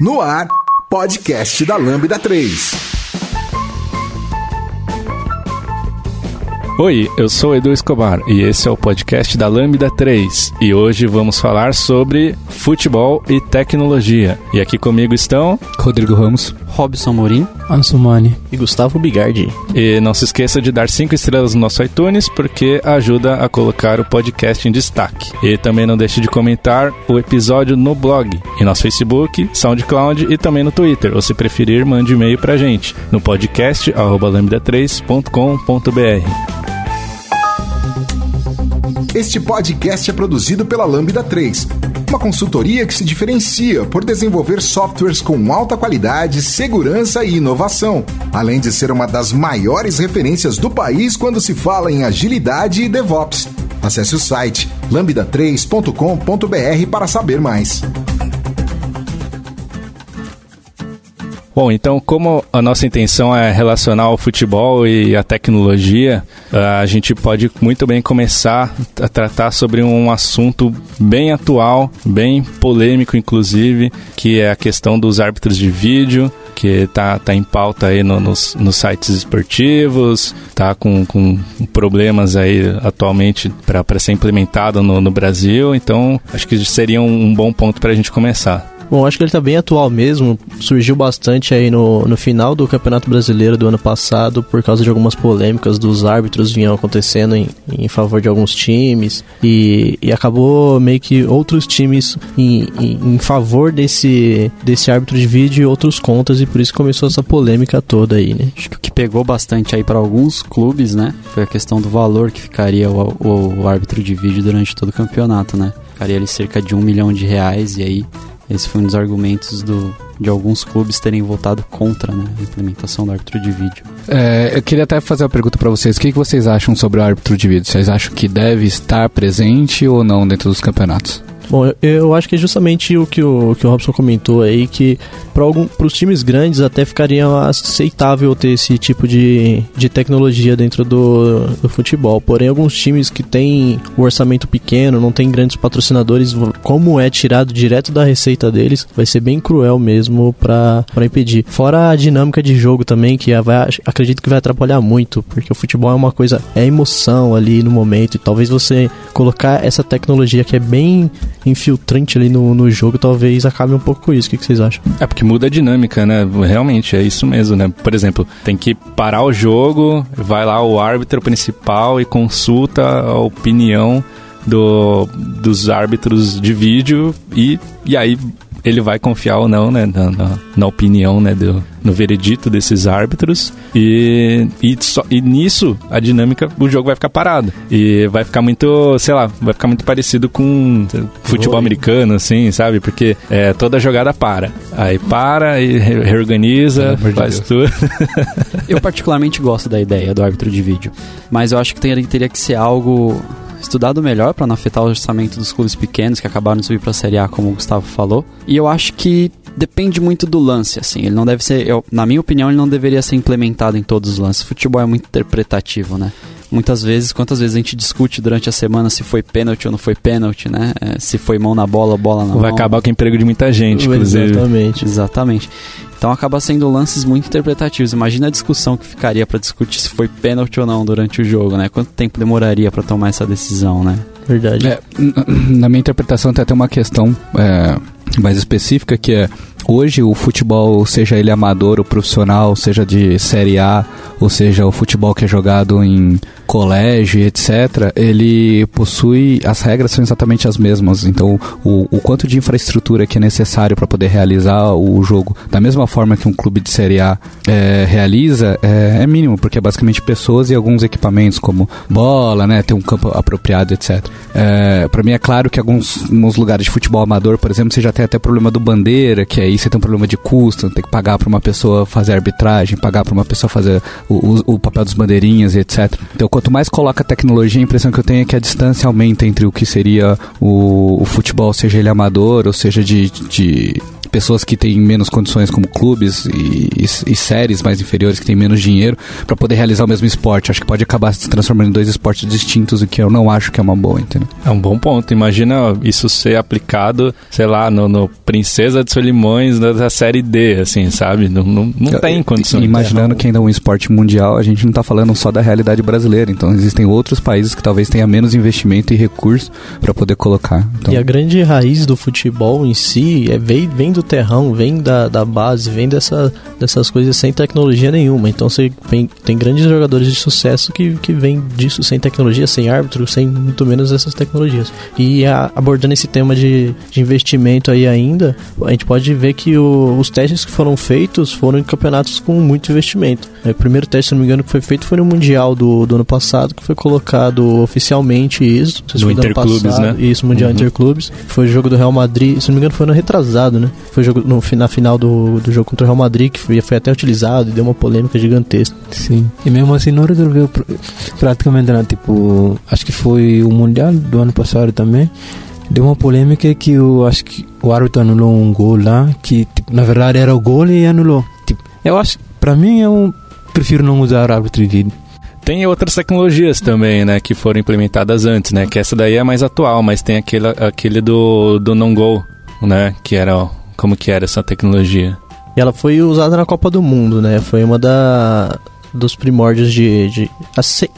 No ar, podcast da Lambda 3. Oi, eu sou Edu Escobar e esse é o podcast da Lambda 3 e hoje vamos falar sobre futebol e tecnologia. E aqui comigo estão Rodrigo Ramos, Robson Morim, Ansumani e Gustavo Bigardi. E não se esqueça de dar 5 estrelas no nosso iTunes porque ajuda a colocar o podcast em destaque. E também não deixe de comentar o episódio no blog, em nosso Facebook, SoundCloud e também no Twitter. Ou se preferir, mande e-mail pra gente no podcast lambda3.com.br. Este podcast é produzido pela Lambda 3, uma consultoria que se diferencia por desenvolver softwares com alta qualidade, segurança e inovação, além de ser uma das maiores referências do país quando se fala em agilidade e DevOps. Acesse o site lambda3.com.br para saber mais. Bom, então, como a nossa intenção é relacionar o futebol e a tecnologia, a gente pode muito bem começar a tratar sobre um assunto bem atual, bem polêmico, inclusive, que é a questão dos árbitros de vídeo que está tá em pauta aí no, nos, nos, sites esportivos, está com, com problemas aí atualmente para ser implementado no, no, Brasil. Então, acho que seria um bom ponto para a gente começar. Bom, acho que ele está bem atual mesmo. Surgiu bastante aí no, no final do Campeonato Brasileiro do ano passado por causa de algumas polêmicas dos árbitros vinham acontecendo em, em favor de alguns times e, e acabou meio que outros times em, em, em, favor desse, desse árbitro de vídeo e outros contas e por isso começou essa polêmica toda aí, né? Acho que o que pegou bastante aí para alguns clubes, né, foi a questão do valor que ficaria o, o, o árbitro de vídeo durante todo o campeonato, né? Ficaria ali cerca de um milhão de reais e aí esse foi um dos argumentos do, de alguns clubes terem votado contra né, a implementação do árbitro de vídeo. É, eu queria até fazer uma pergunta para vocês. O que, que vocês acham sobre o árbitro de vídeo? Vocês acham que deve estar presente ou não dentro dos campeonatos? Bom, eu acho que é justamente o que o, que o Robson comentou aí, que para os times grandes até ficaria aceitável ter esse tipo de, de tecnologia dentro do, do futebol. Porém, alguns times que têm o orçamento pequeno, não tem grandes patrocinadores, como é tirado direto da receita deles, vai ser bem cruel mesmo para impedir. Fora a dinâmica de jogo também, que vai, acredito que vai atrapalhar muito, porque o futebol é uma coisa, é emoção ali no momento, e talvez você colocar essa tecnologia que é bem infiltrante ali no, no jogo, talvez acabe um pouco com isso. O que, que vocês acham? É porque muda a dinâmica, né? Realmente, é isso mesmo, né? Por exemplo, tem que parar o jogo, vai lá o árbitro principal e consulta a opinião do, dos árbitros de vídeo e, e aí ele vai confiar ou não, né, na, na, na opinião, né, do, no veredito desses árbitros. E, e, só, e nisso a dinâmica, o jogo vai ficar parado. E vai ficar muito, sei lá, vai ficar muito parecido com futebol americano, assim, sabe? Porque é, toda jogada para, aí para e reorganiza, faz de tudo. eu particularmente gosto da ideia do árbitro de vídeo, mas eu acho que teria, teria que ser algo estudado melhor para não afetar o orçamento dos clubes pequenos que acabaram de subir para a Série A, como o Gustavo falou. E eu acho que depende muito do lance, assim. Ele não deve ser, eu, na minha opinião, ele não deveria ser implementado em todos os lances. O futebol é muito interpretativo, né? Muitas vezes, quantas vezes a gente discute durante a semana se foi pênalti ou não foi pênalti, né? É, se foi mão na bola ou bola na Vai mão. Vai acabar com o emprego de muita gente, inclusive. Exatamente. Exatamente. Então acaba sendo lances muito interpretativos. Imagina a discussão que ficaria para discutir se foi pênalti ou não durante o jogo, né? Quanto tempo demoraria para tomar essa decisão, né? Verdade. É, na minha interpretação tem até uma questão é, mais específica que é hoje o futebol, seja ele amador ou profissional, seja de série A, ou seja o futebol que é jogado em colégio, etc., ele possui as regras são exatamente as mesmas. Então, o, o quanto de infraestrutura que é necessário para poder realizar o jogo da mesma forma que um clube de série A é, realiza é, é, mínimo, porque é basicamente pessoas e alguns equipamentos como bola, né, ter um campo apropriado, etc. É, para mim é claro que alguns, alguns lugares de futebol amador, por exemplo, você já tem até problema do bandeira, que aí você tem um problema de custo, tem que pagar para uma pessoa fazer arbitragem, pagar para uma pessoa fazer o, o, o papel dos bandeirinhas etc. Então, quanto mais coloca tecnologia, a impressão que eu tenho é que a distância aumenta entre o que seria o, o futebol, seja ele amador ou seja de, de pessoas que têm menos condições, como clubes e, e, e séries mais inferiores que têm menos dinheiro, para poder realizar o mesmo esporte. Acho que pode acabar se transformando em dois esportes distintos, o que eu não acho que é uma boa, entendeu? É um bom ponto. Imagina isso ser aplicado, sei lá, no, no Princesa de Solimões da série D, assim, sabe? Não, não, não tem condições. Imaginando que ainda é um esporte mundial, a gente não está falando só da realidade brasileira. Então existem outros países que talvez tenham menos investimento e recurso para poder colocar. Então... E a grande raiz do futebol em si é, vem, vem do terrão, vem da, da base, vem dessa, dessas coisas sem tecnologia nenhuma. Então você tem, tem grandes jogadores de sucesso que, que vêm disso sem tecnologia, sem árbitro, sem muito menos essas tecnologias. E a, abordando esse tema de, de investimento aí ainda, a gente pode ver que o, os testes que foram feitos foram em campeonatos com muito investimento. É, o primeiro teste, se não me engano, que foi feito foi no Mundial do, do ano passado, que foi colocado oficialmente isso. No Interclubes, né? Isso, Mundial uhum. Interclubes. Foi o jogo do Real Madrid, se não me engano, foi no retrasado, né? Foi o jogo no, na final do, do jogo contra o Real Madrid, que foi, foi até utilizado e deu uma polêmica gigantesca. Sim. E mesmo assim não resolveu praticamente nada. Tipo, acho que foi o Mundial do ano passado também deu uma polêmica que eu acho que o árbitro anulou um gol lá, que tipo, na verdade era o gol e anulou. Tipo, eu acho, para mim eu prefiro não usar árbitro de vídeo. Tem outras tecnologias também, né, que foram implementadas antes, né, que essa daí é mais atual, mas tem aquele, aquele do, do non-go, né, que era, como que era essa tecnologia? E ela foi usada na Copa do Mundo, né, foi uma da, dos primórdios de, de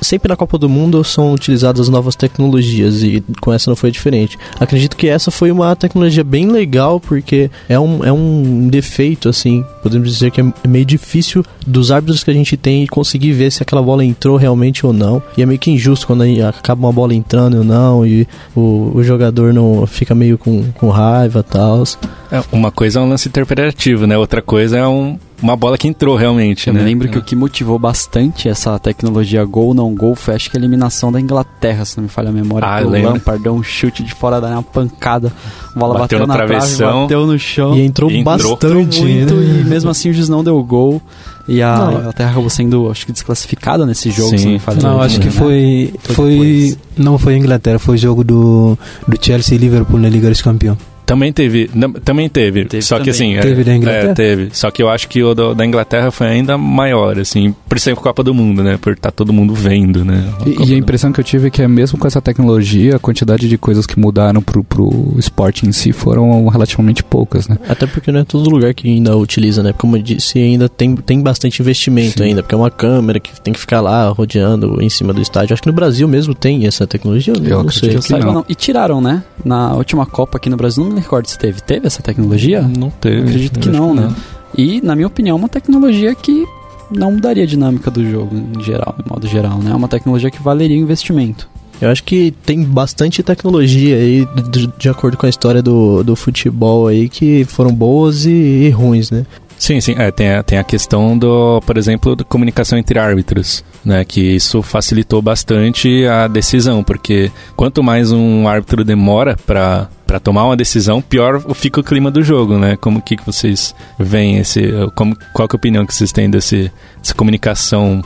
sempre na Copa do Mundo são utilizadas novas tecnologias e com essa não foi diferente. Acredito que essa foi uma tecnologia bem legal porque é um, é um defeito assim, podemos dizer que é meio difícil dos árbitros que a gente tem conseguir ver se aquela bola entrou realmente ou não. E é meio que injusto quando acaba uma bola entrando ou não e o, o jogador não fica meio com, com raiva e tal. É, uma coisa é um lance interpretativo, né? Outra coisa é um, uma bola que entrou realmente. Eu né? me lembro que o que motivou bastante essa tecnologia gol não gol foi acho que a eliminação da Inglaterra, se não me falha a memória. Ah, o Lampard deu um chute de fora da uma pancada. A bola bateu, bateu na travessão, trave, bateu no chão. E entrou, e entrou bastante. Muito, né? E mesmo assim o juiz não deu gol. E a não. Inglaterra acabou sendo, acho que, desclassificada nesse jogo. Sim. Não, acho que foi. Foi, foi não foi a Inglaterra, foi o jogo do, do Chelsea e Liverpool na Liga dos Campeões. Também teve, não, também teve, teve só também. que assim... Teve é, da Inglaterra? É, teve, só que eu acho que o do, da Inglaterra foi ainda maior, assim, por ser a Copa do Mundo, né, por estar tá todo mundo vendo, né. A e, e, a impressão que eu tive é que é mesmo com essa tecnologia, a quantidade de coisas que mudaram pro, pro esporte em si foram relativamente poucas, né. Até porque não é todo lugar que ainda utiliza, né, como eu disse, ainda tem, tem bastante investimento Sim. ainda, porque é uma câmera que tem que ficar lá rodeando em cima do estádio. Acho que no Brasil mesmo tem essa tecnologia, eu, eu não sei. Que não. Não. E tiraram, né, na última Copa aqui no Brasil, não me recordo se teve teve essa tecnologia? Não teve. Acredito que não, né? Não. E, na minha opinião, é uma tecnologia que não mudaria a dinâmica do jogo em geral, em modo geral, né? É uma tecnologia que valeria investimento. Eu acho que tem bastante tecnologia aí, de, de acordo com a história do, do futebol aí, que foram boas e, e ruins, né? Sim, sim. É, tem, a, tem a questão do, por exemplo, da comunicação entre árbitros, né? Que isso facilitou bastante a decisão, porque quanto mais um árbitro demora para para tomar uma decisão, pior fica o clima do jogo, né? Como que, que vocês veem esse, como, qual que é a opinião que vocês têm desse, dessa comunicação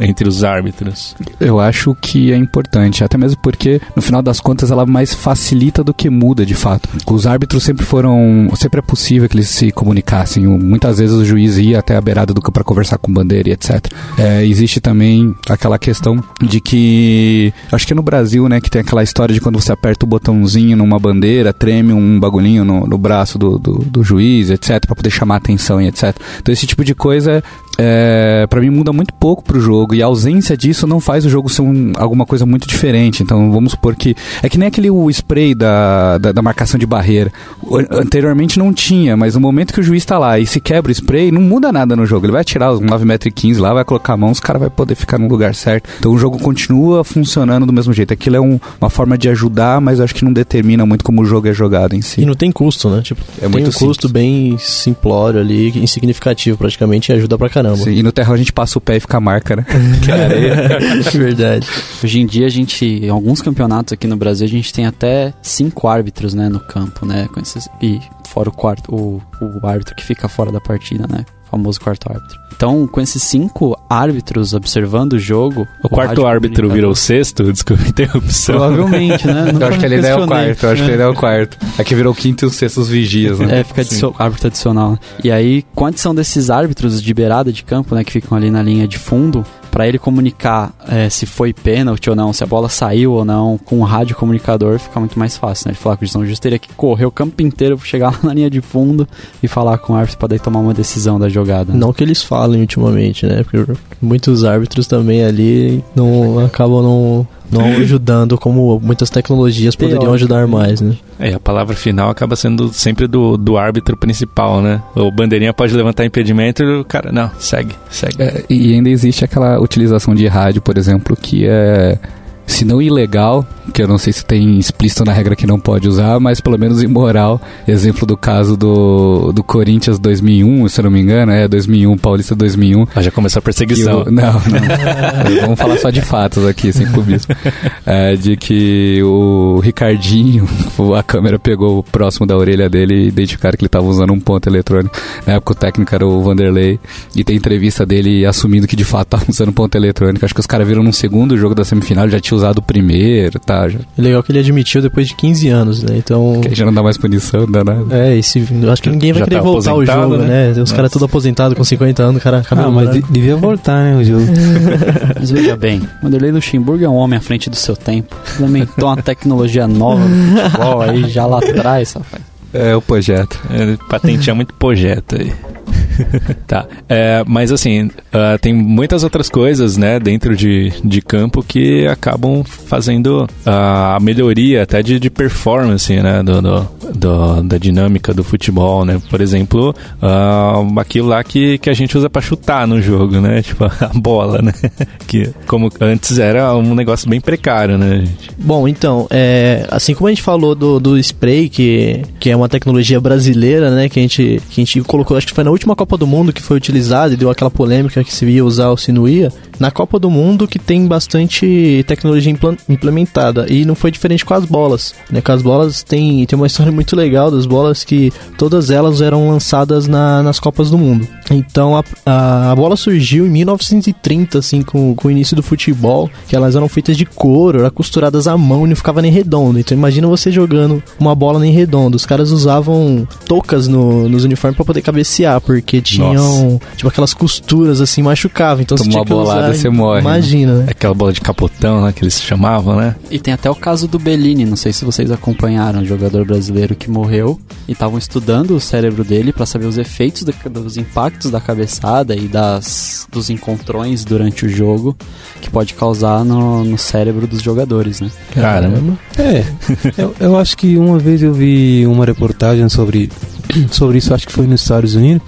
entre os árbitros? Eu acho que é importante, até mesmo porque no final das contas ela mais facilita do que muda de fato. Os árbitros sempre foram, sempre é possível que eles se comunicassem. Muitas vezes o juiz ia até a beirada do campo para conversar com bandeira e etc. É, existe também aquela questão de que, acho que no Brasil, né, que tem aquela história de quando você aperta o botãozinho numa bandeira, treme um bagulhinho no, no braço do, do, do juiz, etc, para poder chamar atenção e etc. Então esse tipo de coisa é, para mim muda muito pouco pro jogo e a ausência disso não faz o jogo ser um, alguma coisa muito diferente. Então vamos supor que é que nem aquele o spray da, da, da, marcação de barreira. Anteriormente não tinha, mas no momento que o juiz está lá e se quebra o spray, não muda nada no jogo. Ele vai tirar os 9,15m lá, vai colocar a mão, os caras vai poder ficar no lugar certo. Então o jogo continua funcionando do mesmo jeito. Aquilo é um, uma forma de ajudar, mas acho que não determina muito como o jogo é jogado em si. E não tem custo, né? Tipo, é tem muito um custo bem simplório ali, insignificativo praticamente e ajuda pra caramba. Sim, e no terrão a gente passa o pé e fica a marca, né? que é areia. Verdade. Hoje em dia a gente, em alguns campeonatos aqui no Brasil, a gente tem até cinco árbitros, né, no campo, né? Com esses, e fora o quarto, o, o árbitro que fica fora da partida, né? Famoso quarto árbitro. Então, com esses cinco árbitros observando o jogo. O quarto rádio árbitro virou o sexto? Desculpa a interrupção. Provavelmente, né? Eu acho que ele ainda é o quarto, eu acho que ele ainda é o quarto. Aqui virou o quinto e o sexto os vigias, né? É, fica adicio- árbitro adicional. E aí, quantos são desses árbitros de beirada de campo, né, que ficam ali na linha de fundo, pra ele comunicar é, se foi pênalti ou não, se a bola saiu ou não, com o rádio comunicador fica muito mais fácil, né? Ele falar com o juiz, juiz teria que correr o campo inteiro pra chegar lá na linha de fundo e falar com o árbitro pra daí tomar uma decisão da jogada. né? Não que eles falem ultimamente, né? Porque muitos árbitros também ali não acabam não, não ajudando como muitas tecnologias poderiam ajudar mais, né? É, a palavra final acaba sendo sempre do, do árbitro principal, né? O bandeirinha pode levantar impedimento e o cara, não, segue, segue. É, e ainda existe aquela utilização de rádio, por exemplo, que é, se não ilegal, que eu não sei se tem explícito na regra que não pode usar, mas pelo menos imoral. Exemplo do caso do, do Corinthians 2001, se eu não me engano, é 2001, Paulista 2001. Ah, já começou a perseguição. o- não, não. Vamos falar só de fatos aqui, sem clubismo. É, de que o Ricardinho, a câmera pegou próximo da orelha dele e identificaram que ele estava usando um ponto eletrônico. Na época o técnico era o Vanderlei. E tem entrevista dele assumindo que de fato estava usando ponto eletrônico. Acho que os caras viram no segundo jogo da semifinal, já tinha usado o primeiro, tá? Já, É legal que ele admitiu depois de 15 anos, né? Então. que já não dá mais punição, não dá nada. É, esse, eu acho que ninguém vai Já querer tá voltar ao aposentado, jogo, né? né? Os caras tudo aposentados com 50 anos, cara. Ah, mas de- devia voltar, né, o jogo. Mas veja bem, Vanderlei Luxemburgo é um homem à frente do seu tempo. Implementou uma tecnologia nova no futebol aí já lá atrás, rapaz. É o projeto. É, patentear muito projeto aí. tá. É, mas assim, ah, tem muitas outras coisas, né, dentro de, de campo que acabam fazendo ah, a melhoria até de, de performance, né, do, do- do- da dinâmica do futebol, né. Por exemplo, ah, aquilo lá que, que a gente usa pra chutar no jogo, né, tipo a bola, né, que como antes era um negócio bem precário, né, gente. Bom, então, é, assim como a gente falou do, do spray, que, que é uma tecnologia brasileira, né? Que a, gente, que a gente colocou, acho que foi na última Copa do Mundo que foi utilizado e deu aquela polêmica que se ia usar ou se. Na Copa do Mundo que tem bastante tecnologia implementada. E não foi diferente com as bolas. Né? Com as bolas tem, tem uma história muito legal das bolas que todas elas eram lançadas na- nas Copas do Mundo. Então a, a, a bola surgiu em 1930, assim, com, com o início do futebol, que elas eram feitas de couro, eram costuradas à mão e não ficava nem redondo. Então imagina você jogando uma bola nem redonda. Os caras usavam toucas no, nos uniformes pra poder cabecear, porque tinham tipo aquelas costuras assim, machucavam. Então Toma você tinha que bolada, usar, você morre, Imagina, né? Aquela bola de capotão, né, que eles chamavam, né. E tem até o caso do Bellini, não sei se vocês acompanharam, um jogador brasileiro que morreu e estavam estudando o cérebro dele pra saber os efeitos da- dos impactos da cabeçada e das dos encontrões durante o jogo que pode causar no, no cérebro dos jogadores, né? Caramba. É, eu, eu acho que uma vez eu vi uma reportagem sobre, sobre isso, acho que foi nos Estados Unidos,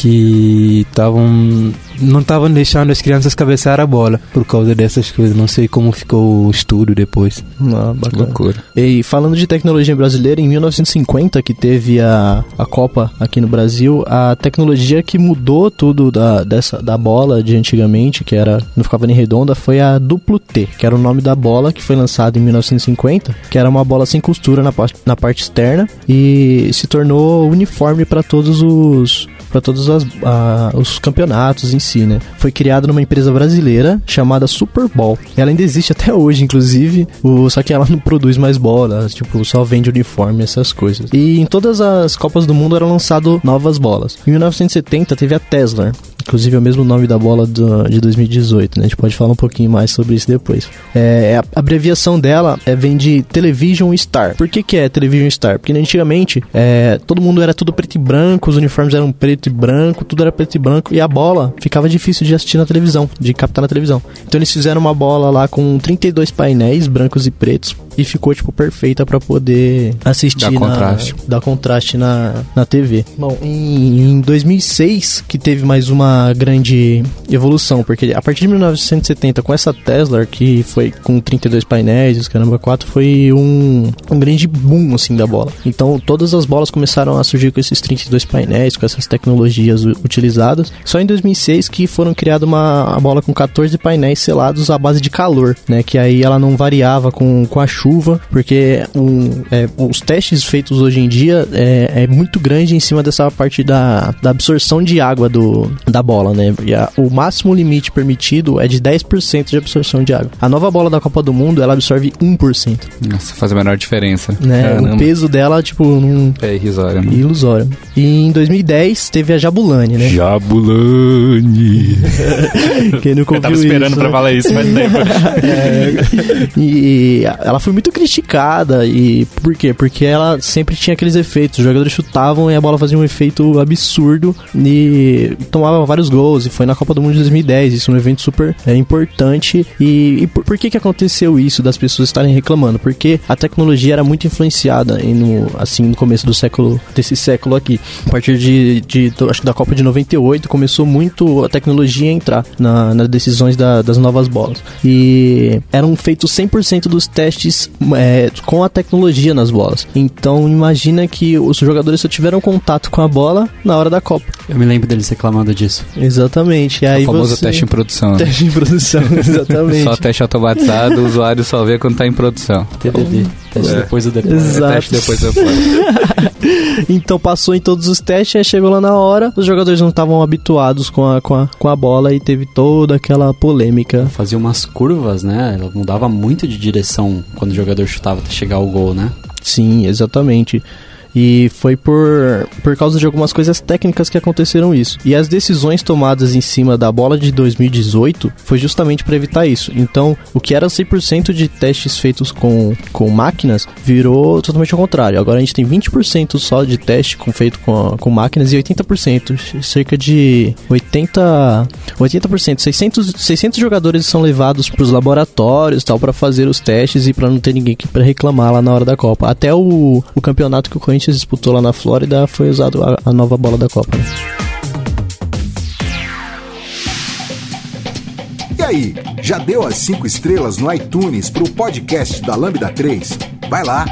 que estavam não estavam deixando as crianças cabecear a bola por causa dessas coisas. Não sei como ficou o estudo depois. Ah, bacana. Loucura. E falando de tecnologia brasileira, em 1950, que teve a, a Copa aqui no Brasil, a tecnologia que mudou tudo da, dessa, da bola de antigamente, que era não ficava nem redonda, foi a duplo T, que era o nome da bola que foi lançada em 1950, que era uma bola sem costura na, parte- na parte externa e se tornou uniforme para todos os para todos as- a- os campeonatos em si, né? Foi criada numa empresa brasileira chamada Super Bowl. Ela ainda existe até hoje, inclusive, o, só que ela não produz mais bolas, tipo, só vende uniforme, essas coisas. E em todas as Copas do Mundo eram lançadas novas bolas. Em 1970 teve a Tesla, inclusive é o mesmo nome da bola do- de 2018, né? A gente pode falar um pouquinho mais sobre isso depois. É, a abreviação dela é, vem de Television Star. Por que, que é Television Star? Porque antigamente é, todo mundo era tudo preto e branco, os uniformes eram preto e branco, tudo era preto e branco, e a bola ficava difícil de assistir na televisão, de captar na televisão. Então eles fizeram uma bola lá com 32 painéis brancos e pretos e ficou tipo perfeita pra poder assistir Dá na- contraste. dar contraste na, na TV. Bom, em, em 2006 que teve mais uma uma grande evolução, porque a partir de 1970, com essa Tesla, que foi com 32 painéis, os caramba 4, foi um, um grande boom, assim, da bola. Então, todas as bolas começaram a surgir com esses 32 painéis, com essas tecnologias utilizadas. Só em 2006 que foram criada uma bola com 14 painéis selados à base de calor, né? Que aí ela não variava com, com a chuva, porque um, é, os testes feitos hoje em dia é, é, muito grande em cima dessa parte da, da absorção de água do, da bola, né? A, o máximo limite permitido é de 10% de absorção de água. A nova bola da Copa do Mundo, ela absorve 1%. Nossa, faz a menor diferença. Né? O peso dela, tipo, não... É irrisório. Né? Ilusório. E em 2010 teve a Jabulani, né? Jabulani. Quem nunca Eu tava esperando isso, pra né? falar isso, mas tempo. é, e ela foi muito criticada. E por quê? Porque ela sempre tinha aqueles efeitos. Os jogadores chutavam e a bola fazia um efeito absurdo e tomava vários gols. E foi na Copa do Mundo de 2010. Isso é um evento super é, importante. E, e por, por, que que aconteceu isso das pessoas estarem reclamando? Porque a tecnologia era muito influenciada no, assim, no começo do século, desse século aqui. A partir de, de acho que da Copa de 98 começou muito a tecnologia a entrar na, nas decisões da, das novas bolas. E eram feitos 100% dos testes é, com a tecnologia nas bolas. Então imagina que os jogadores só tiveram contato com a bola na hora da Copa. Eu me lembro deles reclamando disso. Exatamente. E aí o famoso você... teste em produção. Né? Teste em produção, exatamente. só teste automatizado, o usuário só vê quando tá em produção. TDD. Teste é. depois do depois. Exato. Teste depois do depois. então passou em todos os testes, aí chegou lá na hora, os jogadores não estavam habituados com a, com, a, com a bola e teve toda aquela polêmica. Fazia umas curvas, né? Ela mudava muito de direção quando o jogador chutava até chegar ao gol, né? Sim, exatamente. E foi por, por causa de algumas coisas técnicas que aconteceram isso. E as decisões tomadas em cima da bola de 2018 foi justamente para evitar isso. Então, o que era 100% de testes feitos com, com máquinas virou totalmente ao contrário. Agora a gente tem 20% só de teste com, feito com, com máquinas e 80%, cerca de 80%, 80% 600, 600 jogadores são levados para os laboratórios tal para fazer os testes e para não ter ninguém para reclamar lá na hora da Copa. Até o, o campeonato que o disputou lá na Flórida, foi usado a, a nova bola da Copa. Né? E aí, já deu as 5 estrelas no iTunes pro podcast da Lambda 3? Vai lá!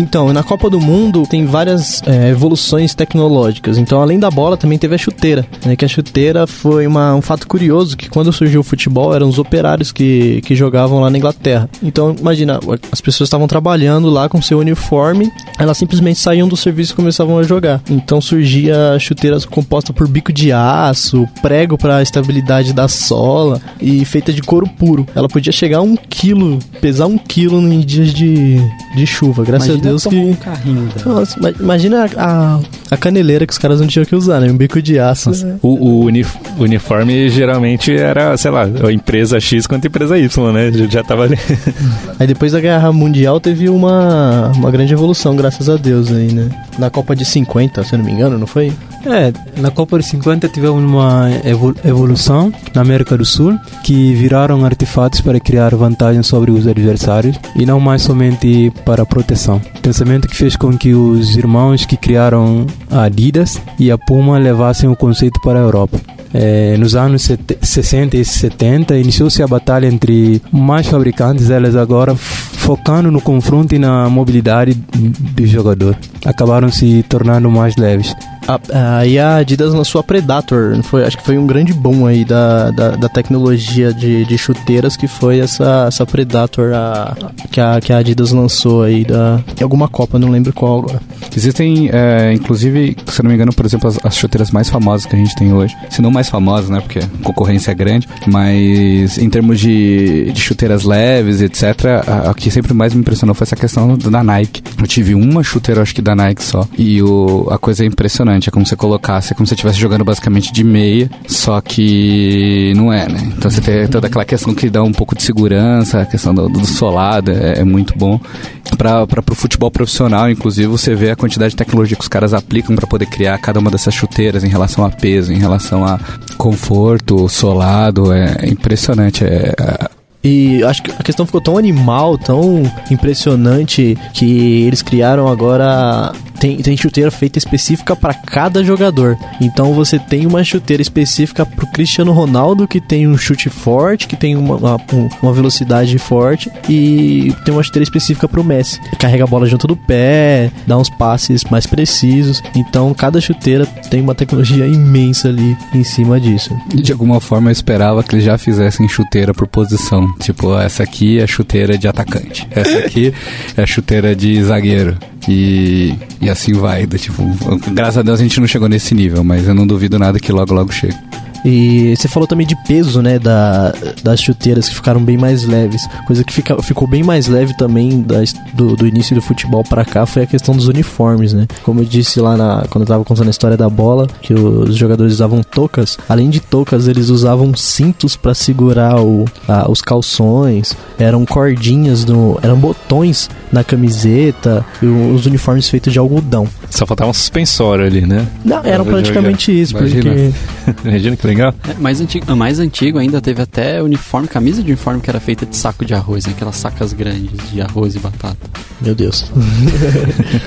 Então, na Copa do Mundo tem várias é, evoluções tecnológicas. Então, além da bola, também teve a chuteira. Né? Que a chuteira foi uma, um fato curioso que quando surgiu o futebol eram os operários que, que jogavam lá na Inglaterra. Então, imagina, as pessoas estavam trabalhando lá com seu uniforme, elas simplesmente saíam do serviço e começavam a jogar. Então surgia chuteiras composta por bico de aço, prego para a estabilidade da sola e feita de couro puro. Ela podia chegar a um quilo, pesar um quilo em dias de, de chuva. Graças Deus que. Um carrinho, Nossa, imagina a, a, caneleira que os caras não tinham que usar, né? Um bico de aço. O, o unif uniforme geralmente era, sei lá, a empresa X contra a empresa Y, né? Já, já tava ali. Aí depois da Guerra Mundial teve uma, uma grande evolução, graças a Deus aí, né? Na Copa de 50, se eu não me engano, não foi? É, na Copa de 50 tivemos uma evolução na América do Sul que viraram artefatos para criar vantagem sobre os adversários e não mais somente para proteção. Pensamento que fez com que os irmãos que criaram a Adidas e a Puma levassem o conceito para a Europa. É, nos anos 60 e 70 iniciou-se a batalha entre mais fabricantes, elas agora focando no confronto e na mobilidade do jogador. Acabaram se tornando mais leves. Aí a, a, Adidas lançou a Predator, foi, acho que foi um grande boom aí da, da, da tecnologia de, de, chuteiras, que foi essa, essa Predator a, que, a, que a Adidas lançou aí da, alguma Copa, não lembro qual agora. Existem, é, inclusive, se não me engano, por exemplo, as, as, chuteiras mais famosas que a gente tem hoje, se não mais famosas, né, porque a concorrência é grande, mas em termos de, de chuteiras leves, etc., a, a, que sempre mais me impressionou foi essa questão da Nike. Eu tive uma chuteira, acho que da Nike só, e o, a coisa é impressionante impressionante. É como se você colocasse, é como se você estivesse jogando basicamente de meia, só que não é, né? Então você tem toda aquela questão que dá um pouco de segurança, a questão do, do solado é, é, muito bom. Para o futebol profissional, inclusive, você vê a quantidade de tecnologia que os caras aplicam para poder criar cada uma dessas chuteiras em relação a peso, em relação a conforto, solado. É impressionante. É, é e acho que a questão ficou tão animal, tão impressionante, que eles criaram agora tem, tem chuteira feita específica para cada jogador. Então você tem uma chuteira específica pro Cristiano Ronaldo, que tem um chute forte, que tem uma, uma, uma velocidade forte, e tem uma chuteira específica pro Messi. Carrega a bola junto do pé, dá uns passes mais precisos. Então cada chuteira tem uma tecnologia imensa ali em cima disso. De alguma forma eu esperava que eles já fizessem chuteira por posição. Tipo, essa aqui é chuteira de atacante. Essa aqui é chuteira de zagueiro. E, e assim vai. Tipo, graças a Deus a gente não chegou nesse nível, mas eu não duvido nada que logo logo chegue. E você falou também de peso, né? Da, das chuteiras que ficaram bem mais leves. Coisa que fica, ficou bem mais leve também das, do, do início do futebol para cá foi a questão dos uniformes, né? Como eu disse lá na, quando eu tava contando a história da bola, que os jogadores usavam toucas. Além de toucas, eles usavam cintos para segurar o, a, os calções. Eram cordinhas, no, eram botões na camiseta. E os uniformes feitos de algodão. Só faltava um suspensório ali, né? Não, eram Pra praticamente isso, Imagina. porque Imagina que legal. É, mais, antigo, mais antigo ainda teve até uniforme, camisa de uniforme que era feita de saco de arroz, né? aquelas sacas grandes de arroz e batata. Meu Deus.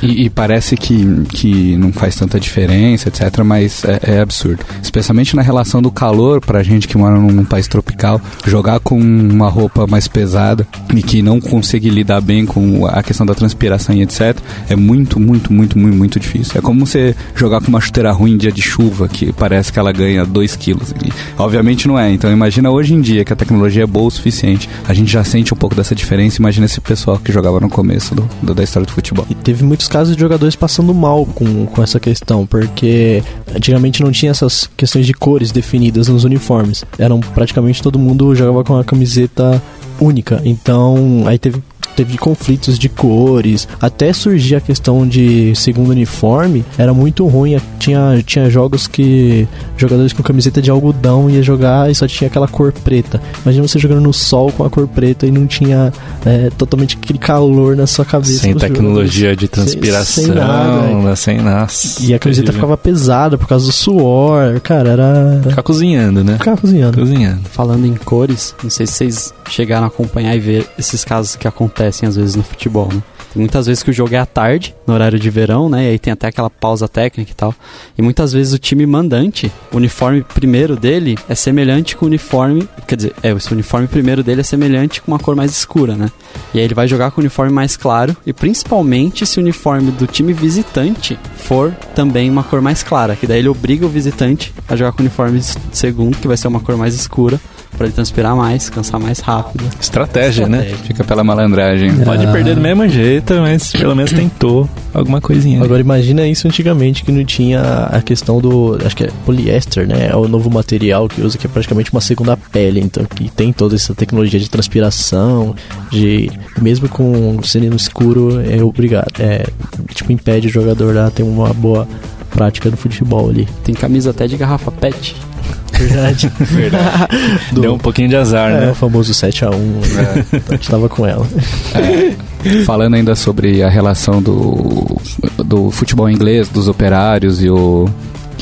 E, e parece que, que não faz tanta diferença, etc., mas é, é absurdo. Especialmente na relação do calor, pra gente que mora num país tropical, jogar com uma roupa mais pesada e que não consegue lidar bem com a questão da transpiração e etc., é muito, muito, muito, muito, muito difícil. É como você jogar com uma chuteira ruim em dia de chuva, que parece que ela ganha 2 quilos. E, obviamente não é. Então imagina hoje em dia que a tecnologia é boa o suficiente, a gente já sente um pouco dessa diferença. Imagina esse pessoal que jogava no começo do, do- da história do futebol. E teve muitos casos de jogadores passando mal com, com essa questão, porque antigamente não tinha essas questões de cores definidas nos uniformes. Eram praticamente todo mundo jogava com uma camiseta única. Então, aí teve teve conflitos de cores, até surgir a questão de segundo uniforme, era muito ruim. Tinha, tinha jogos que jogadores com camiseta de algodão ia jogar e só tinha aquela cor preta. Imagina você jogando no sol com a cor preta e não tinha é, totalmente aquele calor na sua cabeça. Sem tecnologia jogadores. de transpiração, Sem, sem nada. né? sem nada. E a camiseta ficava pesada por causa do suor. Cara, era. Ficar cozinhando, né? Ficava cozinhando. Cozinhando. Falando em cores, não sei se vocês chegaram a acompanhar e ver esses casos que acontecem às vezes no futebol, né? Tem muitas vezes que o jogo é à tarde, no horário de verão, né? E aí tem até aquela pausa técnica e tal. E muitas vezes o time mandante, o uniforme primeiro dele é semelhante com o uniforme. Quer dizer, é, o uniforme primeiro dele é semelhante com uma cor mais escura, né? E aí ele vai jogar com o uniforme mais claro. E principalmente se o uniforme do time visitante for também uma cor mais clara. Que daí ele obriga o visitante a jogar com o uniforme segundo, que vai ser uma cor mais escura. Pra ele transpirar mais, cansar mais rápido. Estratégia, né? Estratégia. Fica pela malandragem. Pode perder do mesmo jeito, mas pelo menos tentou alguma coisinha. Agora imagina isso antigamente que não tinha a questão do. Acho que é poliéster, né? É o novo material que usa, que é praticamente uma segunda pele. Então que tem toda essa tecnologia de transpiração, de. Mesmo com sendo escuro, é obrigado. É. Tipo, impede o jogador a ter uma boa prática do futebol ali. Tem camisa até de garrafa PET. Verdade. Verdade. Do- Deu um pouquinho de azar, É, né? o famoso 7x1. Né? A gente tava com ela. Falando ainda sobre a relação do, do futebol inglês, dos operários e o,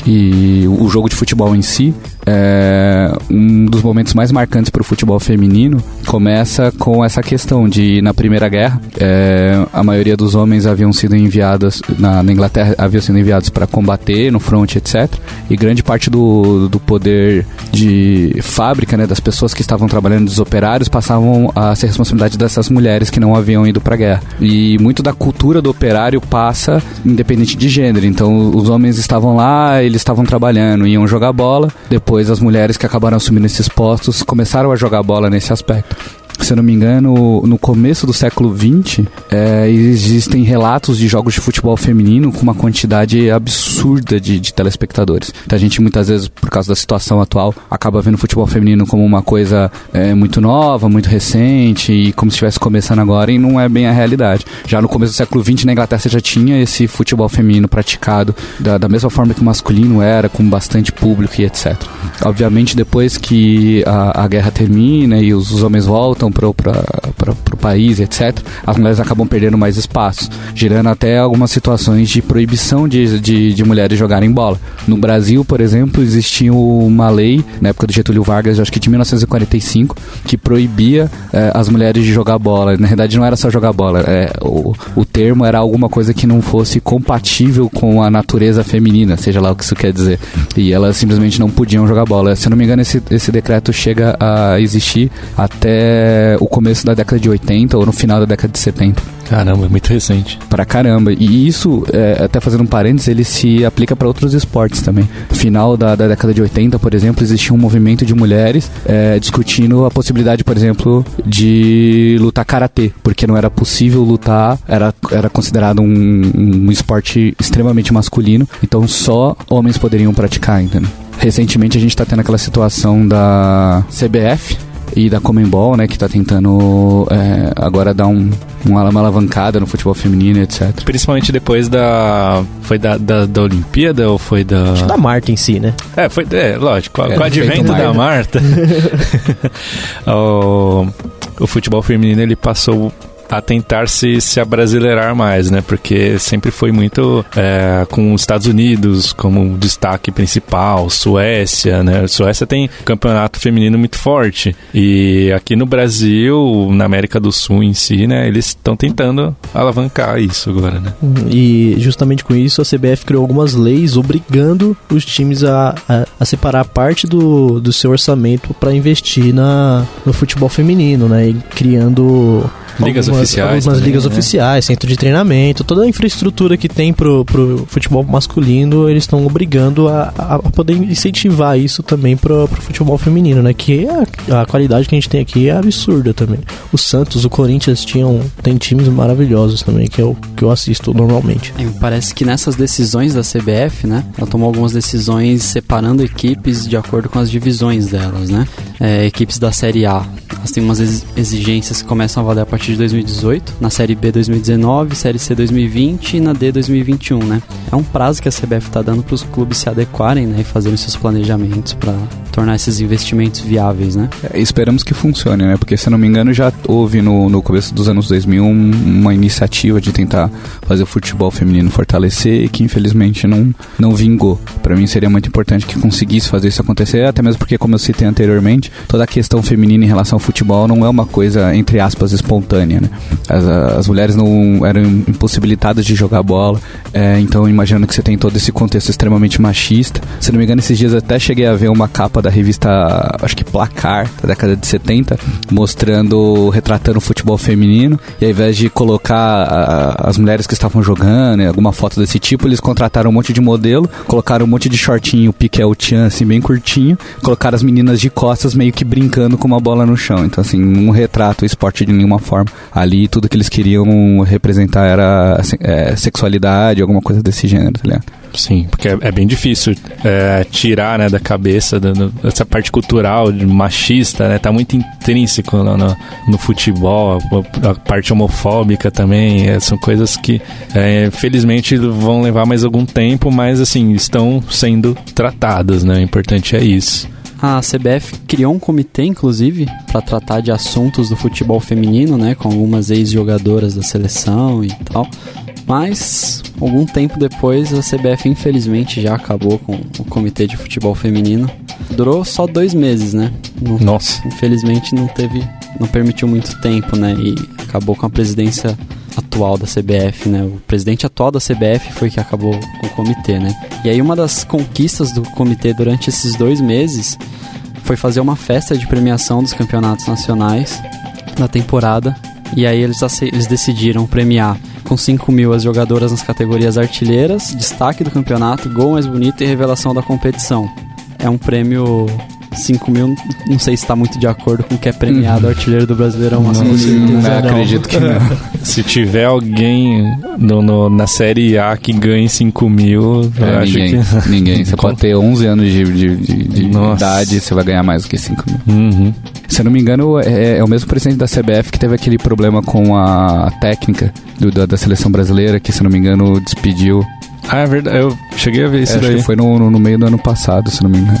e o jogo de futebol em si, é, um dos momentos mais marcantes para o futebol feminino começa com essa questão de na Primeira Guerra é, a maioria dos homens haviam sido enviados na, na Inglaterra haviam sido enviados para combater no front etc e grande parte do, do poder de fábrica né, das pessoas que estavam trabalhando dos operários passavam a ser responsabilidade dessas mulheres que não haviam ido para a guerra. E muito da cultura do operário passa independente de gênero. Então os homens estavam lá eles estavam trabalhando iam jogar bola depois as mulheres que acabaram assumindo esses postos começaram a jogar bola nesse aspecto se eu não me engano, no começo do século XX, é, existem relatos de jogos de futebol feminino com uma quantidade absurda de, de telespectadores. Então a gente muitas vezes, por causa da situação atual, acaba vendo o futebol feminino como uma coisa é, muito nova, muito recente e como se estivesse começando agora e não é bem a realidade. Já no começo do século XX, na Inglaterra, você já tinha esse futebol feminino praticado da, da mesma forma que o masculino era, com bastante público e etc. Obviamente, depois que a, a guerra termina e os, os homens voltam para o país, etc., as mulheres acabam perdendo mais espaço, gerando até algumas situações de proibição de, de, de mulheres jogarem bola. No Brasil, por exemplo, existia uma lei, na época do Getúlio Vargas, acho que de 1945, que proibia eh, as mulheres de jogar bola. Na verdade, não era só jogar bola, é, o, o termo era alguma coisa que não fosse compatível com a natureza feminina, seja lá o que isso quer dizer. E elas simplesmente não podiam jogar bola. Se eu não me engano, esse, esse decreto chega a existir até o começo da década de 80 ou no final da década de 70. Caramba, é muito recente. Pra caramba. E isso, é, até fazendo um parênteses, ele se aplica para outros esportes também. No final da, da, década de 80, por exemplo, existia um movimento de mulheres é, discutindo a possibilidade, por exemplo, de lutar karatê, porque não era possível lutar, era, era considerado um, um esporte extremamente masculino, então só homens poderiam praticar, entendeu? Recentemente a gente está tendo aquela situação da CBF, e da Comembol, né, que está tentando é, agora dar um, uma, alavancada no futebol feminino, etc. Principalmente depois da. Foi da, da, da Olimpíada ou foi da. Acho da Marta em si, né? É, foi. É, lógico. É, com o advento da Marta. o, o futebol feminino ele passou a tentar se, se abrasileirar mais, né? Porque sempre foi muito é, com os Estados Unidos como destaque principal, Suécia, né? Suécia tem campeonato feminino muito forte e aqui no Brasil, na América do Sul em si, né? Eles estão tentando alavancar isso agora, né? E justamente com isso a CBF criou algumas leis obrigando os times a, a, a separar parte do, do seu orçamento para investir na, no futebol feminino, né? E criando Ligas oficiais. Algumas também, ligas né? oficiais, centro de treinamento, toda a infraestrutura que tem pro, pro futebol masculino, eles estão obrigando a, a, poder incentivar isso também pro, pro futebol feminino, né? Que a, a qualidade que a gente tem aqui é absurda também. O Santos, o Corinthians tinham tem times maravilhosos também, que eu, que eu assisto normalmente. É, parece que nessas decisões da CBF, né? Ela tomou algumas decisões separando equipes de acordo com as divisões delas, né? É, equipes da Série A, elas têm umas exigências que começam a valer a partir de 2018, na Série B 2019, Série C 2020 e na D 2021, né? É um prazo que a CBF está dando para os clubes se adequarem, né, e fazerem seus planejamentos para tornar esses investimentos viáveis, né? É, esperamos que funcione, né? Porque se não me engano já houve no, no começo dos anos 2000 um, uma iniciativa de tentar fazer o futebol feminino fortalecer e que infelizmente não não vingou. Para mim seria muito importante que conseguisse fazer isso acontecer, até mesmo porque como eu citei anteriormente, toda a questão feminina em relação ao futebol não é uma coisa entre aspas espontânea, né? As, as mulheres não eram impossibilitadas de jogar bola, é, então imaginando que você tem todo esse contexto extremamente machista. Se não me engano, esses dias até cheguei a ver uma capa da revista, acho que Placar, da década de 70, mostrando, retratando o futebol feminino, e ao invés de colocar a, as mulheres que estavam jogando, né, alguma foto desse tipo, eles contrataram um monte de modelo, colocaram um monte de shortinho, pique El Chan, assim, bem curtinho, colocaram as meninas de costas meio que brincando com uma bola no chão. Então, assim, não retrata o esporte de nenhuma forma. Ali, tudo que eles queriam representar era assim, é, sexualidade, alguma coisa desse gênero, tá ligado? Sim, porque é, é bem difícil é, tirar né, da cabeça da, no, essa parte cultural de machista, né? Tá muito intrínseco no, no, no futebol, a, a, parte homofóbica também. É, são coisas que, é, felizmente, vão levar mais algum tempo, mas assim, estão sendo tratadas, né? O importante é isso. A CBF criou um comitê, inclusive, para tratar de assuntos do futebol feminino, né, com algumas ex-jogadoras da seleção e tal. Mas, algum tempo depois, a CBF infelizmente já acabou com o Comitê de Futebol Feminino. Durou só dois meses, né? Não, Nossa. Infelizmente não teve. não permitiu muito tempo, né? E acabou com a presidência atual da CBF, né? O presidente atual da CBF foi que acabou com o comitê, né? E aí uma das conquistas do comitê durante esses dois meses foi fazer uma festa de premiação dos campeonatos nacionais da temporada. E aí eles, eles decidiram premiar com 5 mil as jogadoras nas categorias artilheiras, destaque do campeonato, gol mais bonito e revelação da competição. É um prêmio 5 mil, não sei se está muito de acordo com o que é premiado uhum. artilheiro do Brasileirão masculino. Não, não, acredito que não. se tiver alguém no, no, na Série A que ganhe 5 mil, é, eu ninguém, acho que... Ninguém. Você pode ter 11 anos de, de, de, de idade e você vai ganhar mais do que 5 mil. Uhum. Se eu não me engano, é, é, o mesmo presidente da CBF que teve aquele problema com a técnica do, da, da seleção brasileira, que se eu não me engano despediu. Ah, é verdade. Eu cheguei a ver isso é, daí. Acho que foi no, no, no meio do ano passado, se não me engano.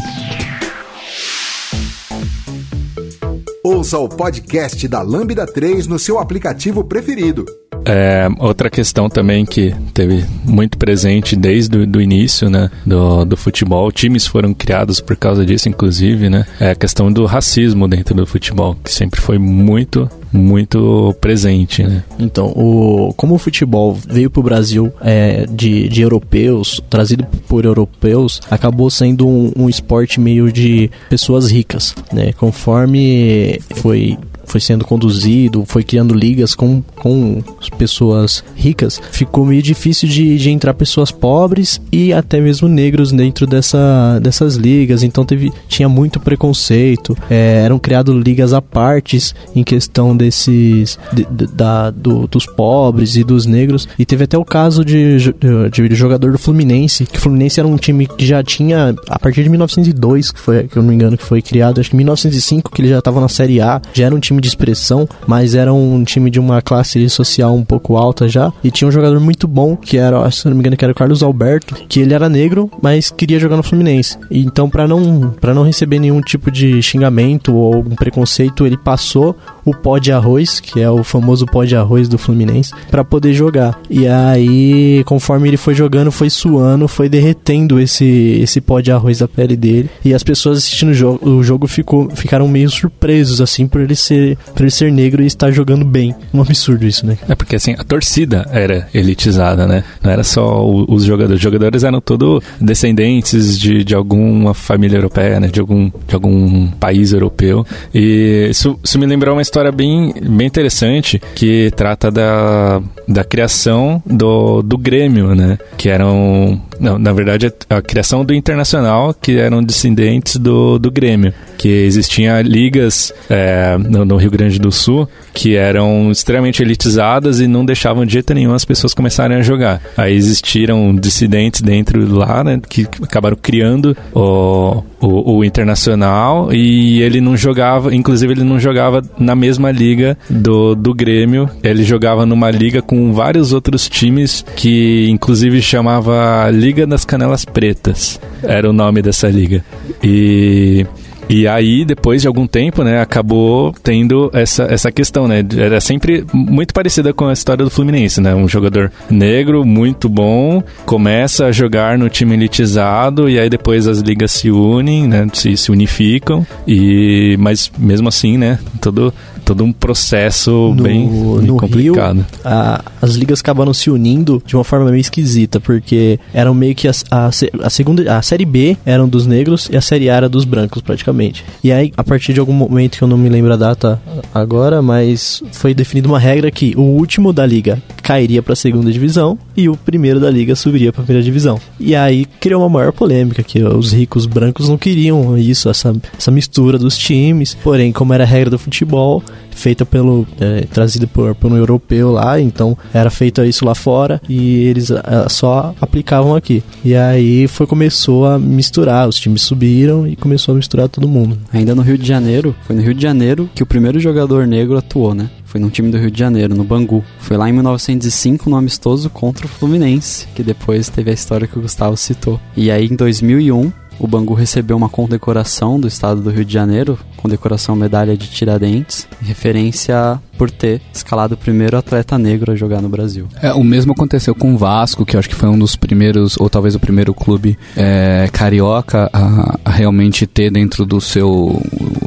Ouça o podcast da Lambda 3 no seu aplicativo preferido. É, outra questão também que teve muito presente desde o início né, do, do futebol, times foram criados por causa disso, inclusive, né, é a questão do racismo dentro do futebol, que sempre foi muito, muito presente. Né? Então, o, como o futebol veio para o Brasil é, de, de europeus, trazido por europeus, acabou sendo um, um esporte meio de pessoas ricas, né? Conforme foi foi sendo conduzido, foi criando ligas com, com pessoas ricas, ficou meio difícil de, de entrar pessoas pobres e até mesmo negros dentro dessa, dessas ligas. Então teve, tinha muito preconceito, é, eram criadas ligas à partes em questão desses de, de, da, do, dos pobres e dos negros. E teve até o caso de, de, de, jogador do Fluminense, que o Fluminense era um time que já tinha, a partir de 1902, que foi, que eu não me engano, que foi criado, acho que 1905 que ele já estava na Série A, já era um time time de expressão, mas era um time de uma classe social um pouco alta já. E tinha um jogador muito bom, que era, se não me engano, que era o Carlos Alberto, que ele era negro, mas queria jogar no Fluminense. E então, para não, pra não receber nenhum tipo de xingamento ou algum preconceito, ele passou o pó de arroz, que é o famoso pó de arroz do Fluminense, para poder jogar. E aí, conforme ele foi jogando, foi suando, foi derretendo esse, esse pó de arroz da pele dele. E as pessoas assistindo o jogo, o jogo ficou, ficaram meio surpresos, assim, por ele ser, por ele ser negro e estar jogando bem. Um absurdo isso, né? É porque, assim, a torcida era elitizada, né? Não era só os jogadores. Os jogadores eram todos descendentes de, de alguma família europeia, né? De algum, de algum país europeu. E isso, isso me lembrou uma história história bem, bem interessante que trata da, da criação do, do Grêmio, né? Que eram. Não, na verdade, a criação do Internacional, que eram descendentes do, do Grêmio. Que existiam ligas é, no, no, Rio Grande do Sul que eram extremamente elitizadas e não deixavam de jeito nenhum as pessoas começarem a jogar. Aí existiram dissidentes dentro lá, né? Que acabaram criando o, o, o Internacional e ele não jogava, inclusive ele não jogava na mesma liga do, do Grêmio. Ele jogava numa liga com vários outros times que, inclusive, chamava Liga das Canelas Pretas. Era o nome dessa liga. E e aí, depois de algum tempo, né, acabou tendo essa, essa questão, né? Era sempre muito parecida com a história do Fluminense, né? Um jogador negro, muito bom, começa a jogar no time elitizado e aí depois as ligas se unem, né? Se, se unificam e... Mas mesmo assim, né? Todo todo um processo no, bem, no complicado. Rio, a, as ligas acabaram se unindo de uma forma meio esquisita, porque eram meio que a, a, a, segunda, a série B eram dos negros e a série A era dos brancos, praticamente. E aí, a partir de algum momento que eu não me lembro a data agora, mas foi definida uma regra que o último da liga cairia para a segunda divisão e o primeiro da liga subiria para a primeira divisão. E aí criou uma maior polêmica que os ricos brancos não queriam isso, essa, essa mistura dos times. Porém, como era a regra do futebol, feita pelo é, trazida por, por um europeu lá, então era feito isso lá fora e eles é, só aplicavam aqui. E aí foi começou a misturar, os times subiram e começou a misturar todo mundo. Ainda no Rio de Janeiro, foi no Rio de Janeiro que o primeiro jogador negro atuou, né? Foi num time do Rio de Janeiro, no Bangu. Foi lá em 1905 no amistoso contra o Fluminense, que depois teve a história que o Gustavo citou. E aí em 2001 o Bangu recebeu uma condecoração do estado do Rio de Janeiro, condecoração medalha de Tiradentes, em referência por ter escalado o primeiro atleta negro a jogar no Brasil. É, o mesmo aconteceu com o Vasco, que eu acho que foi um dos primeiros, ou talvez o primeiro clube é, carioca a, a, realmente ter dentro do seu,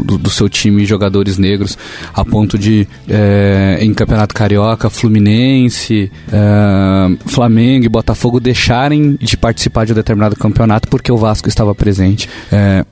do, do, seu time jogadores negros, a ponto de, é, em Campeonato Carioca, Fluminense, é, Flamengo e Botafogo deixarem de participar de um determinado campeonato porque o Vasco estava presente. É,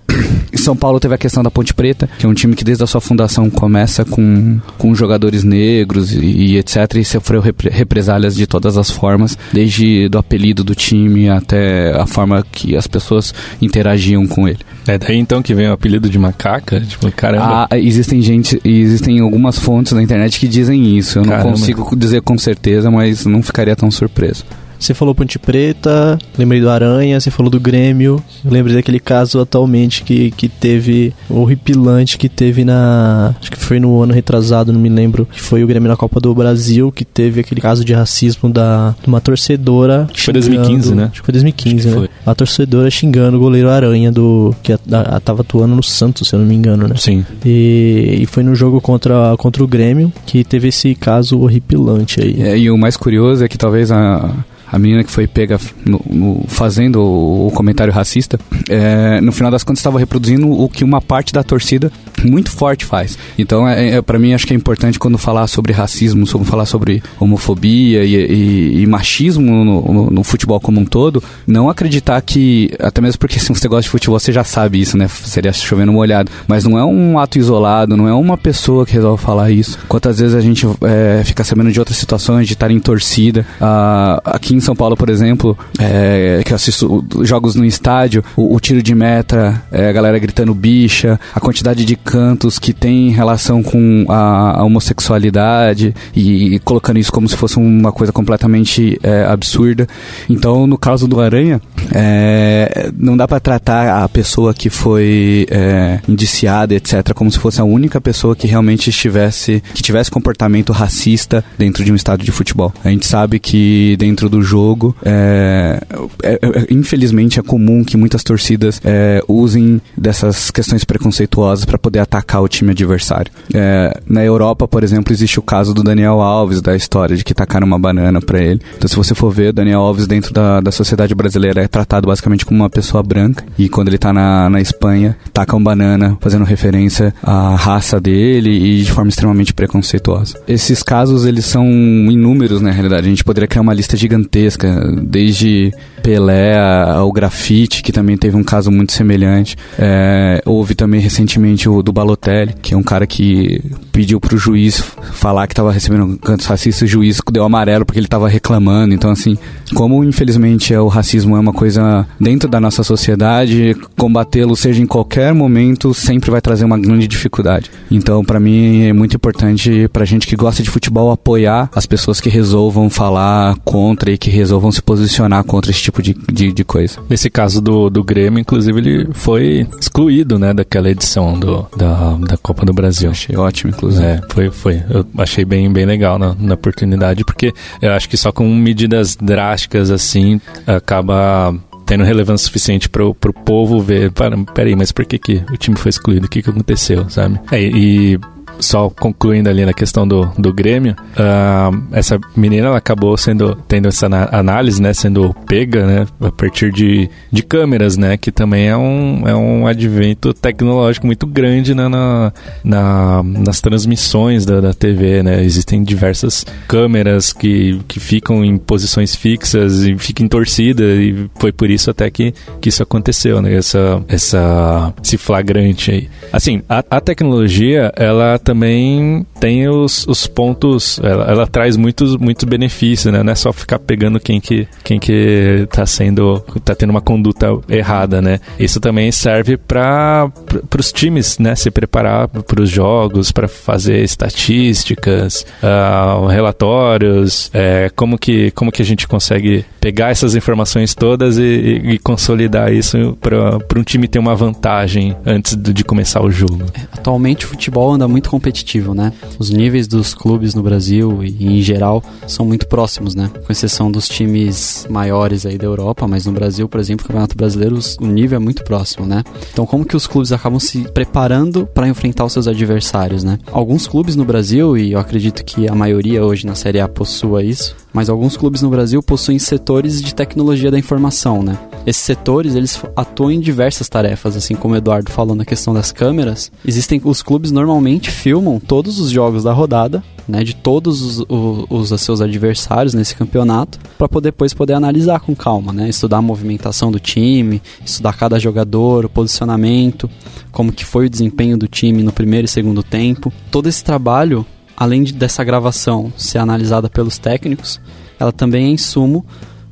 em São Paulo teve a questão da Ponte Preta, que é um time que desde a sua fundação começa com, com jogadores negros e, e etc. E sofreu repre, represálias de todas as formas, desde do apelido do time até a forma que as pessoas interagiam com ele. É daí então que vem o apelido de macaca? Tipo, caramba. Ah, existem gente, existem algumas fontes na internet que dizem isso. Eu não caramba. consigo dizer com certeza, mas não ficaria tão surpreso. Você falou Ponte Preta, lembrei do Aranha, você falou do Grêmio, lembrei daquele caso atualmente que, que teve, horripilante que teve na. Acho que foi no ano retrasado, não me lembro, que foi o Grêmio na Copa do Brasil, que teve aquele caso de racismo da, de uma torcedora. Foi 2015, né? Acho que foi 2015, Acho que né? foi. Uma torcedora xingando o goleiro Aranha do. que a, a, tava atuando no Santos, se eu não me engano, né? Sim. E, e foi no jogo contra, contra o Grêmio que teve esse caso horripilante aí. É, e o mais curioso é que talvez a, a menina que foi pega no- no- fazendo o, o comentário racista, é, no final das contas estava reproduzindo o que uma parte da torcida muito forte faz. Então, é, é, para mim, acho que é importante quando falar sobre racismo, sobre falar sobre homofobia e, e- e machismo no, no- no futebol como um todo, não acreditar que, até mesmo porque se você gosta de futebol, você já sabe isso, né? Seria chovendo molhado. Mas não é um ato isolado, não é uma pessoa que resolve falar isso. Quantas vezes a gente é, fica sabendo de outras situações, de estar em torcida. Ah, aqui em São Paulo, por exemplo, é, que eu assisto jogos no estádio, o, o tiro de meta, é, a galera gritando bicha, a quantidade de cantos que tem relação com a, a homossexualidade e, colocando isso como se fosse uma coisa completamente é, absurda. Então, no caso do Aranha, é, não dá pra tratar a pessoa que foi é, indiciada, etc., como se fosse a única pessoa que realmente estivesse, que tivesse comportamento racista dentro de um estádio de futebol. A gente sabe que dentro do jogo, é, é, é, infelizmente, é comum que muitas torcidas é, usem dessas questões preconceituosas para poder atacar o time adversário. É, na Europa, por exemplo, existe o caso do Daniel Alves, da história de que tacaram uma banana para ele. Então, se você for ver, Daniel Alves dentro da, da sociedade brasileira é tratado basicamente como uma pessoa branca. E quando ele tá na, na Espanha, tacam banana, fazendo referência à raça dele e de forma extremamente preconceituosa. Esses casos, eles são inúmeros, na realidade. A gente poderia criar uma lista gigantesca, desde Pelé ao grafite, que também teve um caso muito semelhante. É, houve também recentemente o do Balotelli, que é um cara que pediu pro juiz falar que estava recebendo cantos racistas, o juiz deu amarelo porque ele estava reclamando. Então, assim, como infelizmente é, o racismo é uma coisa dentro da nossa sociedade, combatê-lo, seja em qualquer momento, sempre vai trazer uma grande dificuldade. Então, para mim, é muito importante pra gente que gosta de futebol apoiar as pessoas que resolvam falar contra e que resolvam se posicionar contra esse tipo de, de, de coisa. Nesse caso do, do Grêmio, inclusive, ele foi excluído, né, daquela edição do, da, da Copa do Brasil. Achei ótimo, inclusive. É, foi, foi. Eu achei bem, bem legal na, na oportunidade, porque eu acho que só com medidas drásticas assim acaba tendo relevância suficiente pro, pro povo ver, para, peraí, mas por que, que o time foi excluído? O que, que aconteceu, sabe? É, e só concluindo ali na questão do, do Grêmio, ah, essa menina ela acabou sendo tendo essa análise, né, sendo pega, né, a partir de, de câmeras, né, que também é um, é um advento tecnológico muito grande na, na, na- nas transmissões da, da TV, né, existem diversas câmeras que, que ficam em posições fixas e ficam em torcida e foi por isso até que, que isso aconteceu, né, essa, essa, esse flagrante aí. Assim, a, a tecnologia, ela também tem os, os pontos, ela, ela traz muitos, muitos benefícios, né? Não é só ficar pegando quem que, quem que tá sendo, tá tendo uma conduta errada, né? Isso também serve para os times, né? Se preparar para os jogos, para fazer estatísticas, ah, relatórios, é, como, que, como que a gente consegue pegar essas informações todas e, e- e consolidar isso para um time ter uma vantagem antes de de começar o jogo. Atualmente o futebol anda muito competitivo, né? Os níveis dos clubes no Brasil e em geral são muito próximos, né? Com exceção dos times maiores aí da Europa, mas no Brasil, por exemplo, o Campeonato Brasileiro, o nível é muito próximo, né? Então como que os clubes acabam se preparando para enfrentar os seus adversários, né? Alguns clubes no Brasil, e eu acredito que a maioria hoje na Série A possua isso, mas alguns clubes no Brasil possuem setores de tecnologia da informação, né? Esses setores, eles atuam em diversas tarefas, assim como o Eduardo falou na questão das câmeras. Existem os clubes normalmente filmam todos os jogos da rodada, né, de todos os, o- os, seus adversários nesse campeonato, para poder depois poder analisar com calma, né? Estudar a movimentação do time, estudar cada jogador, o posicionamento, como que foi o desempenho do time no primeiro e segundo tempo. Todo esse trabalho, além de, dessa gravação ser analisada pelos técnicos, ela também é insumo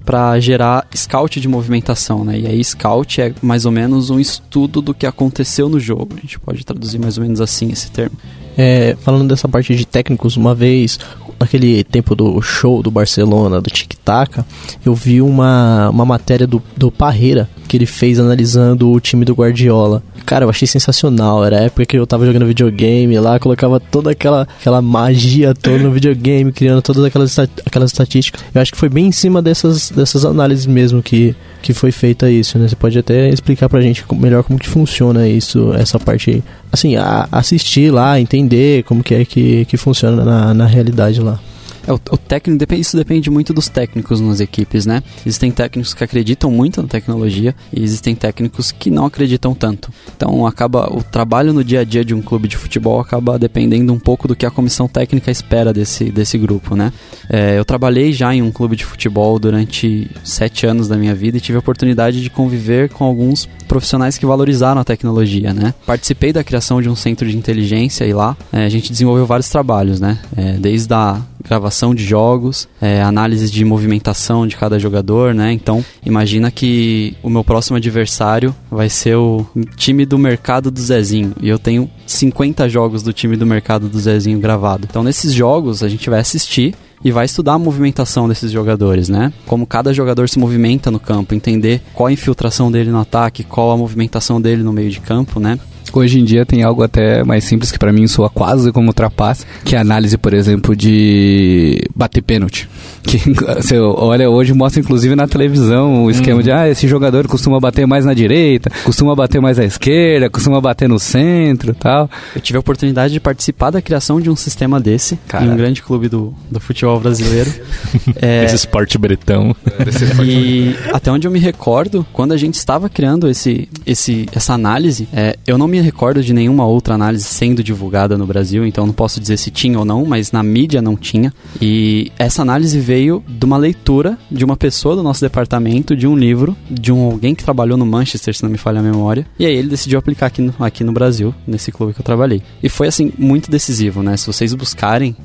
para gerar scout de movimentação, né? E aí scout é mais ou menos um estudo do que aconteceu no jogo. A gente pode traduzir mais ou menos assim esse termo. É, falando dessa parte de técnicos, uma vez naquele tempo do show do Barcelona, do Tic Tac, eu vi uma, uma matéria do, do Parreira que ele fez analisando o time do Guardiola. Cara, eu achei sensacional. Era a época que eu tava jogando videogame lá, colocava toda aquela, aquela magia toda no videogame, criando todas aquelas, aquelas estatísticas. Eu acho que foi bem em cima dessas, dessas análises mesmo que, que foi feita isso, né? Você pode até explicar pra gente melhor como que funciona isso, essa parte, assim, a, assistir lá, entender como que é que, que funciona na, na realidade lá. É, o, o técnico, isso depende muito dos técnicos nas equipes, né? Existem técnicos que acreditam muito na tecnologia e existem técnicos que não acreditam tanto. Então acaba o trabalho no dia a dia de um clube de futebol acaba dependendo um pouco do que a comissão técnica espera desse, desse grupo, né? É, eu trabalhei já em um clube de futebol durante sete anos da minha vida e tive a oportunidade de conviver com alguns profissionais que valorizaram a tecnologia, né? Participei da criação de um centro de inteligência e lá é, a gente desenvolveu vários trabalhos, né? É, desde a gravação de jogos, é, análise de movimentação de cada jogador, né? Então, imagina que o meu próximo adversário vai ser o time do mercado do Zezinho e eu tenho 50 jogos do time do mercado do Zezinho gravado. Então, nesses jogos a gente vai assistir e vai estudar a movimentação desses jogadores, né? Como cada jogador se movimenta no campo, entender qual a infiltração dele no ataque, qual a movimentação dele no meio de campo, né? Hoje em dia tem algo até mais simples que para mim soa quase como trapaça, que é a análise, por exemplo, de bater pênalti. Que você olha hoje, mostra inclusive na televisão o esquema de ah, esse jogador costuma bater mais na direita, costuma bater mais à esquerda, costuma bater no centro tal. Eu tive a oportunidade de participar da criação de um sistema desse em um grande clube do, do futebol brasileiro. é, esse esporte bretão. e até onde eu me recordo, quando a gente estava criando esse, esse, essa análise, é, eu não me recordo de nenhuma outra análise sendo divulgada no Brasil, então não posso dizer se tinha ou não, mas na mídia não tinha. E essa análise veio de uma leitura de uma pessoa do nosso departamento, de um livro, de um alguém que trabalhou no Manchester, se não me falha a memória. E aí ele decidiu aplicar aqui no, aqui no Brasil, nesse clube que eu trabalhei. E foi assim, muito decisivo, né? Se vocês buscarem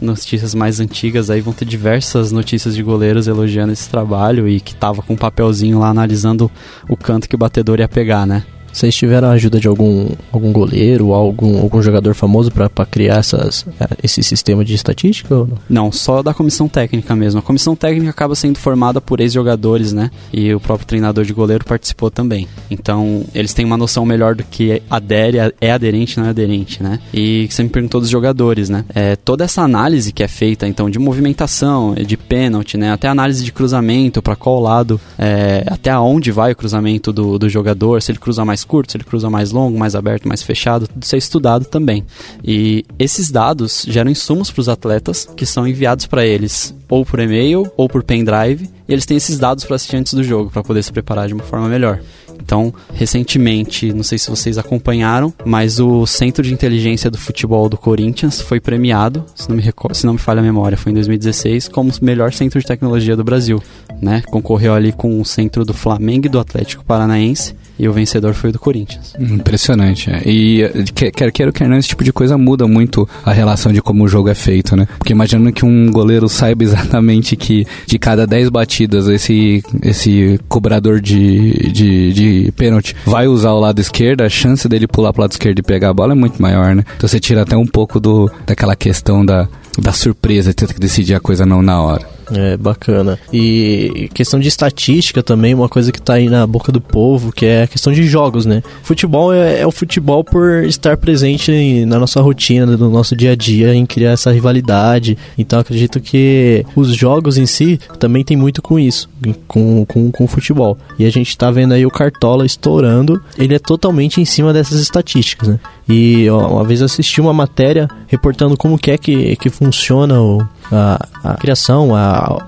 notícias mais antigas aí vão ter diversas notícias de goleiros elogiando esse trabalho e que tava com um papelzinho lá analisando o canto que o batedor ia pegar, né? Vocês tiveram a ajuda de algum, algum goleiro algum, algum jogador famoso para criar essas, é, esse sistema de estatística? Ou não? não, só da comissão técnica mesmo. A comissão técnica acaba sendo formada por ex-jogadores, né? E o próprio treinador de goleiro participou também. Então, eles têm uma noção melhor do que adere, é aderente, não é aderente, né? E você me perguntou dos jogadores, né? É, toda essa análise que é feita, então, de movimentação, de pênalti, né? Até análise de cruzamento, para qual lado, é, até aonde vai o cruzamento do, do jogador, se ele cruza mais curto, se ele cruza mais longo, mais aberto, mais fechado, tudo isso é estudado também. E esses dados geram insumos para os atletas que são enviados para eles ou por e-mail ou por pendrive, e eles têm esses dados para assistir antes do jogo, para poder se preparar de uma forma melhor. Então, recentemente, não sei se vocês acompanharam, mas o Centro de Inteligência do Futebol do Corinthians foi premiado, se não me, se não me falha a memória, foi em 2016, como o melhor centro de tecnologia do Brasil. Né? Concorreu ali com o centro do Flamengo e do Atlético Paranaense e o vencedor foi o do Corinthians. Impressionante. É. E quer queira quer não, esse tipo de coisa muda muito a relação de como o jogo é feito, né? Porque imaginando que um goleiro saiba exatamente que de cada 10 batidas esse, esse cobrador de, de, de pênalti vai usar o lado esquerdo, a chance dele pular pro lado esquerdo e pegar a bola é muito maior, né? Então você tira até um pouco do, daquela questão da, da surpresa, de ter que decidir a coisa não na hora. É, bacana. E questão de estatística também, uma coisa que tá aí na boca do povo, que é a questão de jogos, né? Futebol é, é o futebol por estar presente na nossa rotina, no nosso dia a dia, em criar essa rivalidade. Então acredito que os jogos em si também tem muito com isso, com, com, com o futebol. E a gente tá vendo aí o Cartola estourando, ele é totalmente em cima dessas estatísticas, né? E ó, uma vez assisti uma matéria reportando como que é que, que funciona o, a, a criação, a,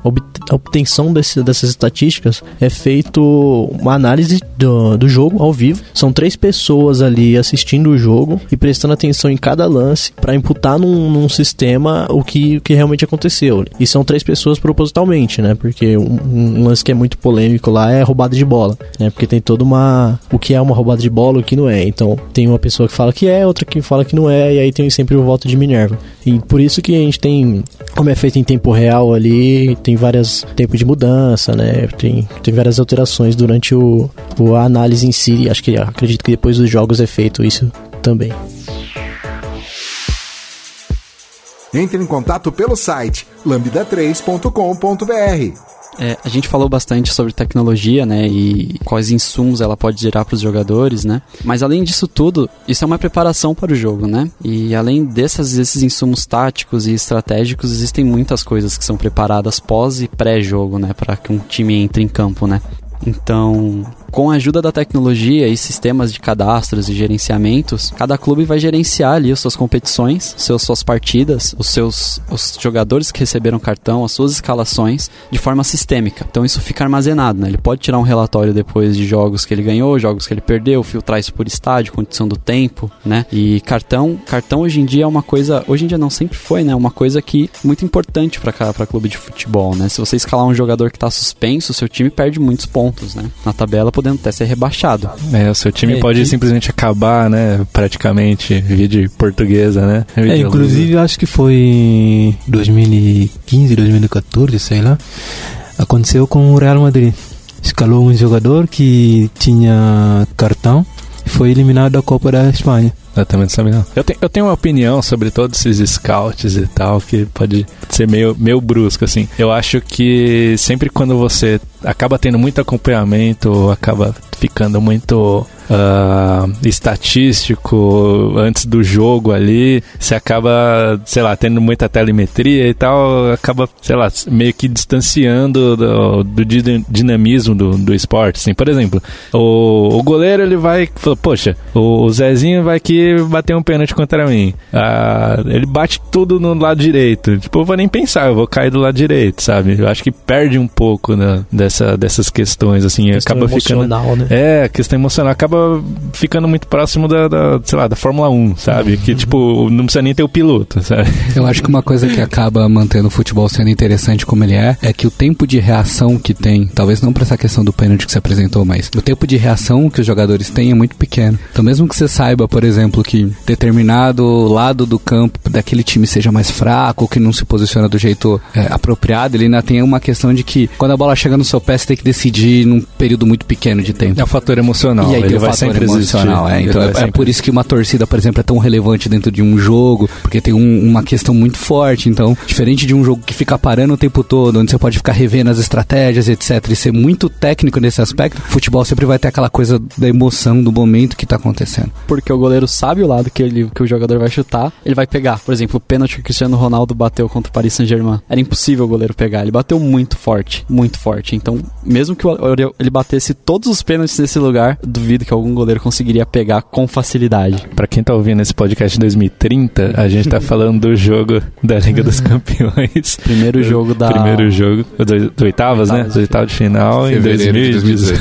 obtenção desse, dessas estatísticas é feito uma análise do, do jogo ao vivo. São três pessoas ali assistindo o jogo e prestando atenção em cada lance para imputar num, num, sistema o que, o que realmente aconteceu. E são três pessoas propositalmente, né? Porque um, um, lance que é muito polêmico lá é roubada de bola, né? Porque tem toda uma o que é uma roubada de bola, o que não é. Então tem uma pessoa que fala que é, outra que fala que não é, e aí tem sempre o voto de Minerva. E por isso que a gente tem, como é feito em tempo real ali, tem vários tempos de mudança, né? Tem, tem várias alterações durante o, o a análise em si. Acho que acredito que depois dos jogos é feito isso também. Entre em contato pelo site lambda3.com.br. É, a gente falou bastante sobre tecnologia, né, e quais insumos ela pode gerar para os jogadores, né? Mas além disso tudo, isso é uma preparação para o jogo, né? E além dessas, desses insumos táticos e estratégicos, existem muitas coisas que são preparadas pós e pré-jogo, né, para que um time entre em campo, né? Então, com a ajuda da tecnologia e sistemas de cadastros e gerenciamentos, cada clube vai gerenciar ali as suas competições, seus, suas partidas, os seus os jogadores que receberam cartão, as suas escalações de forma sistêmica. Então isso fica armazenado, né? Ele pode tirar um relatório depois de jogos que ele ganhou, jogos que ele perdeu, filtrar isso por estádio, condição do tempo, né? E cartão, cartão hoje em dia é uma coisa, hoje em dia não sempre foi, né? Uma coisa que muito importante para para clube de futebol, né? Se você escalar um jogador que está suspenso, seu time perde muitos pontos, né? Na tabela podendo até ser rebaixado. É, o seu time é, pode simplesmente acabar, né? Praticamente, de portuguesa, né? É, inclusive, acho que foi 2015, 2014, sei lá. Aconteceu com o Real Madrid. Escalou um jogador que tinha cartão e foi eliminado da Copa da Espanha. Eu também não sabia não. Eu, te, eu tenho uma opinião sobre todos esses scouts e tal, que pode ser meio, meio brusco, assim. Eu acho que sempre quando você acaba tendo muito acompanhamento, acaba ficando muito uh, estatístico antes do jogo ali, você acaba, sei lá, tendo muita telemetria e tal, acaba, sei lá, meio que distanciando do, do dinamismo do, do esporte. Assim, por exemplo, o, o goleiro ele vai, poxa, o Zezinho vai aqui bater um pênalti contra mim. Uh, ele bate tudo no lado direito. Tipo, eu vou nem pensar, eu vou cair do lado direito, sabe? Eu acho que perde um pouco né, dessa, dessas questões, assim, questão acaba ficando. Né? É, questão emocional acaba ficando muito próximo da, da sei lá, da Fórmula 1, sabe? Que, tipo, não precisa nem ter o piloto, sabe? Eu acho que uma coisa que acaba mantendo o futebol sendo interessante como ele é, é que o tempo de reação que tem, talvez não para essa questão do pênalti que você apresentou, mas o tempo de reação que os jogadores têm é muito pequeno. Então, mesmo que você saiba, por exemplo, que determinado lado do campo daquele time seja mais fraco, que não se posiciona do jeito é, apropriado, ele ainda tem uma questão de que quando a bola chega no seu pé, você tem que decidir num período muito pequeno de tempo. É o fator emocional. E aí ele vai sempre emocional, é. Então é, é, por isso que uma torcida, por exemplo, é tão relevante dentro de um jogo, porque tem um, uma questão muito forte. Então, diferente de um jogo que fica parando o tempo todo, onde você pode ficar revendo as estratégias, etc., e ser muito técnico nesse aspecto, futebol sempre vai ter aquela coisa da emoção do momento que tá acontecendo. Porque o goleiro sabe o lado que, ele, que o jogador vai chutar, ele vai pegar. Por exemplo, o pênalti que o Cristiano Ronaldo bateu contra o Paris Saint-Germain. Era impossível o goleiro pegar. Ele bateu muito forte, muito forte. Então, mesmo que ele batesse todos os pênaltis nesse lugar, duvido que algum goleiro conseguiria pegar com facilidade. Para quem tá ouvindo esse podcast de 2030, a gente tá falando do jogo da Liga dos Campeões. Primeiro jogo da. Primeiro jogo do, do oitavas, né? Do oitavo de final em 2018.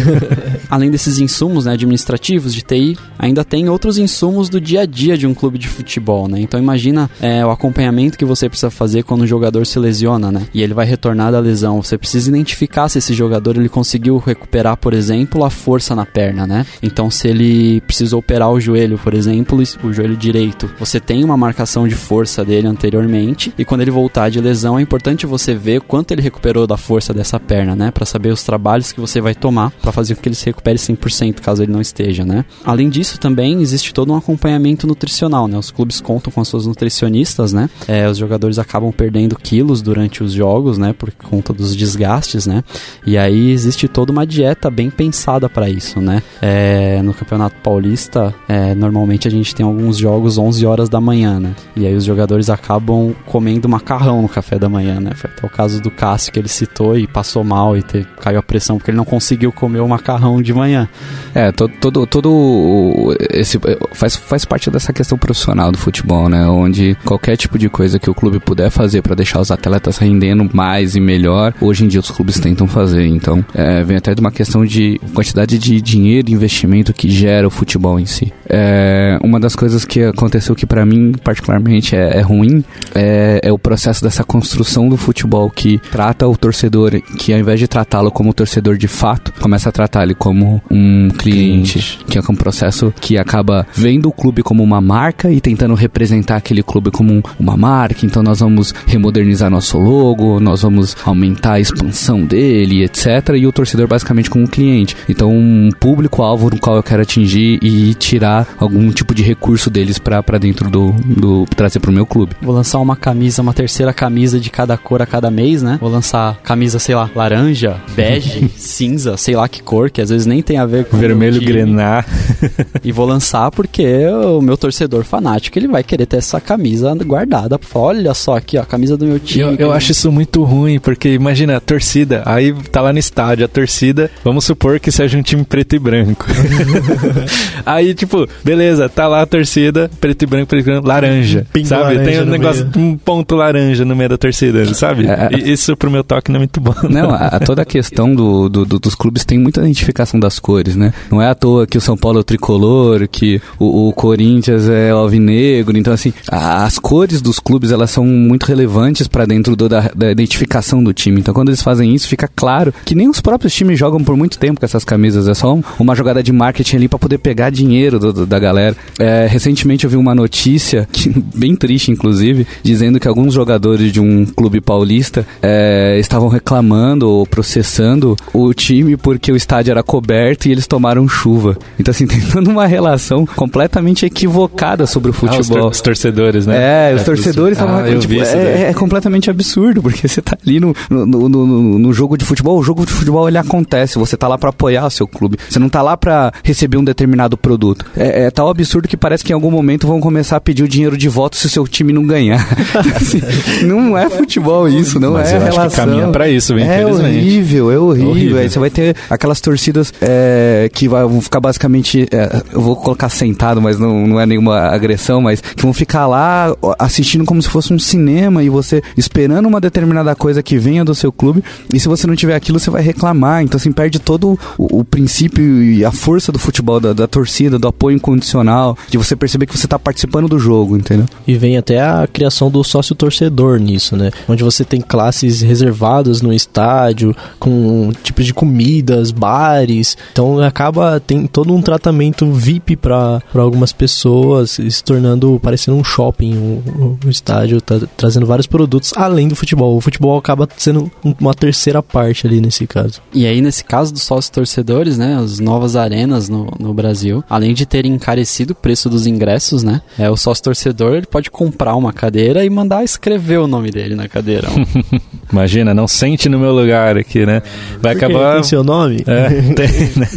Além desses insumos né, administrativos de TI, ainda tem outros insumos do dia a dia de um clube de futebol, né? Então imagina é, o acompanhamento que você precisa fazer quando o jogador se lesiona, né? E ele vai retornar da lesão. Você precisa identificar se esse jogador ele conseguiu recuperar, por exemplo, a força na perna, né? Então se ele precisou operar o joelho, por exemplo, o joelho direito, você tem uma marcação de força dele anteriormente e quando ele voltar de lesão é importante você ver quanto ele recuperou da força dessa perna, né? Para saber os trabalhos que você vai tomar para fazer com que ele se recupere 100% caso ele não esteja, né? Além disso, também existe todo um acompanhamento nutricional, né? Os clubes contam com as suas nutricionistas, né? É, os jogadores acabam perdendo quilos durante os jogos, né? Por conta dos desgastes, né? E aí existe toda uma dieta bem pensada para isso, né? É, no Campeonato Paulista, é, normalmente a gente tem alguns jogos 11 horas da manhã, né? E aí os jogadores acabam comendo macarrão no café da manhã, né? Foi até o caso do Cássio que ele citou e passou mal e teve, caiu a pressão porque ele não conseguiu comer o macarrão de manhã. É, todo, todo, todo esse faz, faz parte dessa questão profissional do futebol, né? Onde qualquer tipo de coisa que o clube puder fazer para deixar os atletas rendendo mais e melhor, hoje em dia os clubes tentam fazer. Então, é, vem até de uma questão de quantidade de dinheiro e investimento que gera o futebol em si. É, uma das coisas que aconteceu que para mim particularmente é, é ruim é, é, o processo dessa construção do futebol que trata o torcedor, que ao invés de tratá-lo como torcedor de fato, começa a tratar ele como um cliente, cliente, que é um processo que acaba vendo o clube como uma marca e tentando representar aquele clube como uma marca. Então nós vamos remodernizar nosso logo, nós vamos aumentar a expansão dele, etc. E o torcedor basicamente como um cliente. Então, público-alvo no qual eu quero atingir e tirar algum tipo de recurso deles para dentro do, do. trazer pro meu clube. Vou lançar uma camisa, uma terceira camisa de cada cor a cada mês, né? Vou lançar camisa, sei lá, laranja, bege, cinza, sei lá que cor, que às vezes nem tem a ver com. Vermelho grená. e vou lançar porque o meu torcedor fanático ele vai querer ter essa camisa guardada. Olha só aqui, ó, a camisa do meu time. Eu, eu acho isso muito ruim, porque imagina a torcida, aí tá lá no estádio, a torcida, vamos supor que seja um time preto e branco. aí, tipo, beleza, tá lá a torcida, preto e branco, preto e branco, laranja. Pingo sabe? laranja Tem um negócio, um ponto laranja no meio da torcida, sabe? É, é. E isso pro meu toque não é muito bom. Não, a, a toda a questão do, do- do- dos clubes tem muita identificação das cores, né? Não é à toa que o São Paulo é o tricolor, que o, o Corinthians é o alvinegro. Então, assim, a- as cores dos clubes, elas são muito relevantes para dentro do- da, da identificação do time. Então, quando eles fazem isso, fica claro que nem os próprios times jogam por muito tempo com essas camisas. É só um- uma jogada de marketing ali para poder pegar dinheiro do- do- da galera. É, recentemente eu vi uma notícia, que- bem triste inclusive, dizendo que alguns jogadores de um clube paulista é, estavam reclamando ou processando o time porque o estádio era coberto e eles tomaram chuva. Então, assim, tem toda uma relação completamente equivocada sobre o Ah, os, futebol. os torcedores, né? É, os torcedores ah, estavam. eu tipo, é, é completamente absurdo, porque você tá ali no, no, no, no- jogo de futebol, o jogo de futebol ele acontece, você tá lá pra apoiar o seu clube, você não tá lá pra receber um determinado produto. É, é tal absurdo que parece que em algum momento vão começar a pedir o dinheiro de voto se o seu time não ganhar. Assim, não é futebol isso, não Mas é eu acho que relação. caminha pra isso, É infelizmente. horrível, é horrível. Horrível. Aí você vai ter aquelas torcidas é, que vão ficar basicamente. é, eu vou colocar sentado, mas não, não é nenhuma agressão, mas que vão ficar lá assistindo como se fosse um cinema e você esperando uma determinada coisa que venha do seu clube. E se você não tiver aquilo, você vai reclamar. Então, assim, perde todo o, o princípio e a força do futebol, da, da torcida, do apoio incondicional, de você perceber que você tá participando do jogo, entendeu? E vem até a criação do sócio torcedor nisso, né? Onde você tem classes reservadas no estádio, com tipos de comidas, bares. Então acaba tem todo um tratamento VIP para algumas pessoas, se tornando parecendo um shopping, o, o estádio tá trazendo vários produtos além do futebol. O futebol acaba sendo um- uma terceira parte ali nesse caso. E aí, nesse caso dos sócios torcedores, né, as novas arenas no, no Brasil, além de terem encarecido o preço dos ingressos, né, é, o sócio torcedor ele pode comprar uma cadeira e mandar escrever o nome dele na cadeira. Imagina, não sente no meu lugar aqui, né? Vai Porque acabar. tem seu nome? É, tem, né?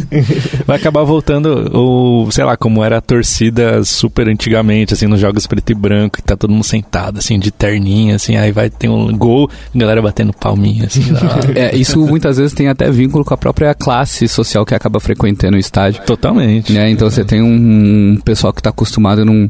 Vai acabar voltando o, sei lá, como era a torcida super antigamente, assim, nos jogos preto e branco, que tá todo mundo sentado, assim, de terninha, assim, aí vai ter um gol, a galera batendo palminha, assim. É, isso muitas vezes tem até vínculo com a própria classe social que acaba frequentando o estádio. Totalmente. né? Então você tem um, um pessoal que está acostumado num,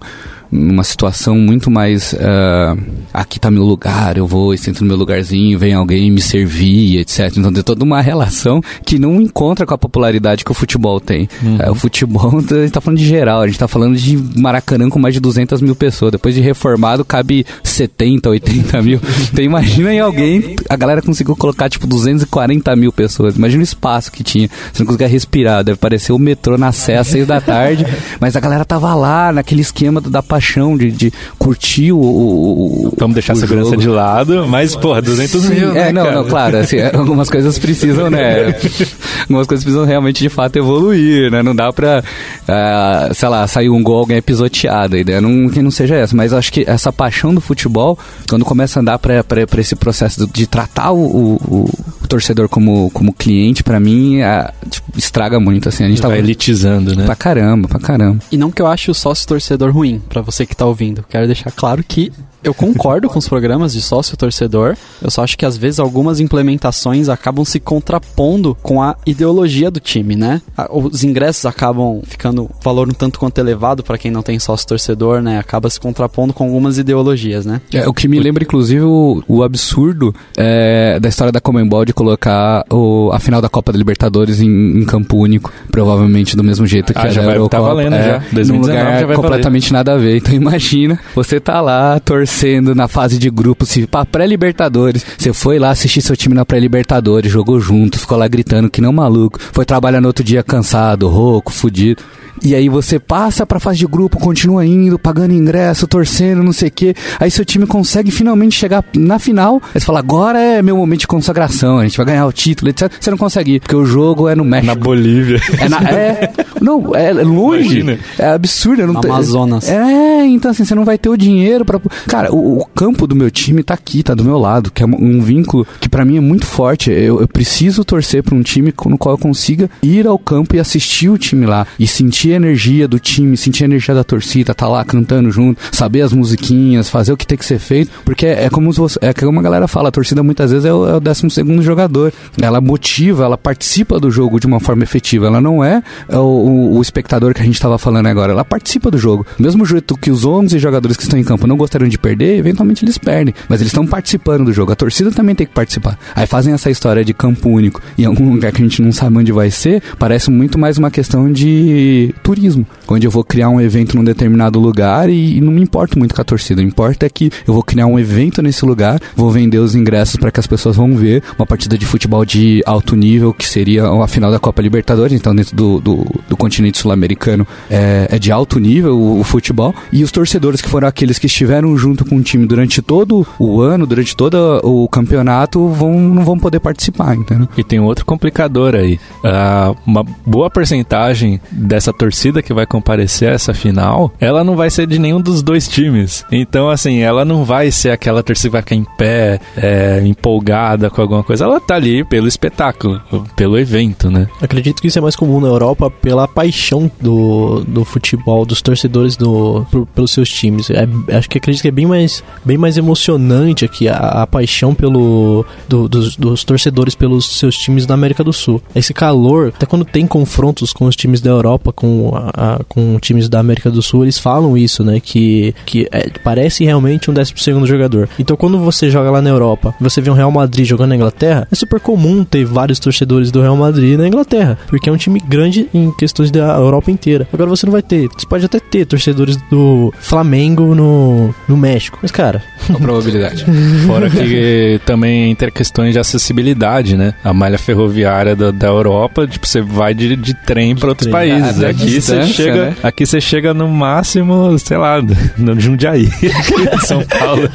numa situação muito mais ah, aqui tá meu lugar, eu vou, sento no meu lugarzinho, vem alguém me servir, etc. Então tem toda uma relação que não encontra com a popularidade que o futebol tem. É, o futebol, a gente tá falando de geral, a gente tá falando de Maracanã com mais de 200 mil pessoas. Depois de reformado, cabe 70, 80 mil. Então imagina aí alguém, a galera conseguiu colocar tipo 240 mil pessoas. Imagina o espaço que tinha. Você não conseguia respirar, deve parecer o metrô na Sé às 6 da tarde. Mas a galera tava lá, naquele esquema da paixão de, de curtir o, o, o- Vamos deixar a segurança jogo. de lado, mas, porra, 200 mil, né, É, não, cara? não, claro, assim, algumas coisas precisam, né? algumas coisas precisam realmente de fato evoluir, né? Não dá pra, ah, sei lá, sair um gol, alguém é pisoteado. A ideia não, que não seja essa. Mas acho que essa paixão do futebol, quando começa a andar pra, pra, pra esse processo de, de tratar o, o- o torcedor como, como cliente, pra mim, ah, tipo, estraga muito, assim. A gente Vai tava. elitizando, né? Pra caramba, pra caramba. E não que eu ache o sócio torcedor ruim, pra você que tá ouvindo. Quero deixar claro que eu concordo com os programas de sócio torcedor. Eu só acho que às vezes algumas implementações acabam se contrapondo com a ideologia do time, né? Os ingressos acabam ficando um valor um tanto quanto elevado pra quem não tem sócio torcedor, né? Acaba se contrapondo com algumas ideologias, né? É, o que me lembra, inclusive, o, o absurdo é, da história da Comembol de colocar o, a final da Copa da Libertadores em, em campo único, provavelmente do mesmo jeito que Ah, a já da vai- tá Eurocopa. valendo é, já. Num 2019 lugar já vai completamente nada a ver. Então imagina, você tá lá torcendo torcendo na fase de grupo, se pra pré-libertadores. Você foi lá assistir seu time na pré-libertadores, jogou junto, ficou lá gritando que não maluco, foi trabalhar no outro dia cansado, rouco, fudido. E aí você passa pra fase de grupo, continua indo, pagando ingresso, torcendo, não sei o quê. Aí seu time consegue finalmente chegar na final. Aí você fala, agora é meu momento de consagração, a gente vai ganhar o título, etc. Você não consegue ir, porque o jogo é no México. Na Bolívia. É, na, é não, é longe. Imagina. É absurdo. Não Amazonas. É, então assim, você não vai ter o dinheiro pra. Cara, o, o campo do meu time tá aqui, tá do meu lado, que é um, um vínculo que pra mim é muito forte. Eu, eu preciso torcer pra um time no qual eu consiga ir ao campo e assistir o time lá. E sentir a energia do time, sentir a energia da torcida, tá lá cantando junto, saber as musiquinhas, fazer o que tem que ser feito. Porque é como você, é como a galera fala, a torcida muitas vezes é o, é o 12 segundo jogador. Ela motiva, ela participa do jogo de uma forma efetiva. Ela não é o, o- o espectador que a gente estava falando agora. Ela participa do jogo. Mesmo jeito que os 11 jogadores que estão em campo não gostariam de perder, eventualmente eles perdem. Mas eles estão participando do jogo. A torcida também tem que participar. Aí fazem essa história de campo único em algum lugar que a gente não sabe onde vai ser. Parece muito mais uma questão de turismo. Onde eu vou criar um evento num determinado lugar e, e não me importo muito com a torcida. O importa é que eu vou criar um evento nesse lugar, vou vender os ingressos para que as pessoas vão ver uma partida de futebol de alto nível, que seria a final da Copa Libertadores, então dentro do, do, do continente sul-americano é, é de alto nível o, o futebol. E os torcedores que foram aqueles que estiveram junto com o time durante todo o ano, durante todo o campeonato, vão, não vão poder participar, entendeu? E tem outro complicador aí. Ah, uma boa porcentagem dessa torcida que vai comparecer a essa final, ela não vai ser de nenhum dos dois times. Então, assim, ela não vai ser aquela torcida que vai ficar em pé, é, empolgada com alguma coisa. Ela tá ali pelo espetáculo, pelo evento, né? Acredito que isso é mais comum na Europa pela paixão do, do futebol, dos torcedores do, por- pelos seus times. É, acho que acredito que é bem mais, bem mais emocionante aqui a, a paixão pelo, do- dos, dos torcedores pelos seus times da América do Sul. Esse calor, até quando tem confrontos com os times da Europa, com, a, a- com times da América do Sul, eles falam isso, né? Que, que é- parece realmente um 12 segundo jogador. Então quando você joga lá na Europa, você vê um Real Madrid jogando na Inglaterra, é super comum ter vários torcedores do Real Madrid na Inglaterra, porque é um time grande em questões da Europa inteira. Agora você não vai ter, você pode até ter torcedores do Flamengo no, no México, mas cara, A probabilidade. Fora que também tem questões de acessibilidade, né? A malha ferroviária da, da Europa, tipo, você vai de, de trem para outros trem. países. Ah, da aqui você chega, né? aqui você chega no máximo, sei lá, no Jundiaí, São Paulo.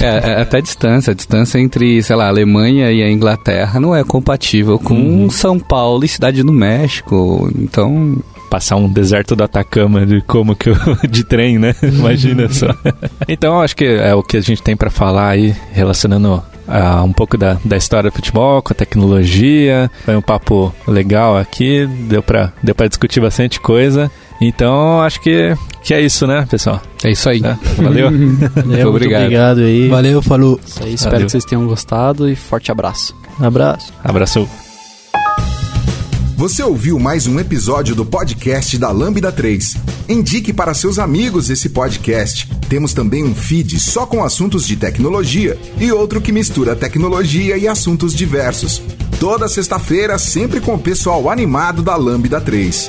É, é até a distância. A distância entre, sei lá, a Alemanha e a Inglaterra não é compatível com São Paulo e Cidade do México. Então, Passar um deserto do Atacama de como que eu, de trem, né? Imagina só. Então, acho que é o que a gente tem para falar aí relacionando ah, um pouco da, da história do futebol com a tecnologia. Foi um papo legal aqui, deu pra, deu pra discutir bastante coisa. Então, acho que, que é isso, né, pessoal? é isso aí. Tá? Valeu. é, muito obrigado. obrigado aí. Valeu, falou. Isso aí, espero Valeu. que vocês tenham gostado e forte abraço. Abraço. Abraço. Você ouviu mais um episódio do podcast da Lambda 3. Indique para seus amigos esse podcast. Temos também um feed só com assuntos de tecnologia e outro que mistura tecnologia e assuntos diversos. Toda sexta-feira, sempre com o pessoal animado da Lambda 3.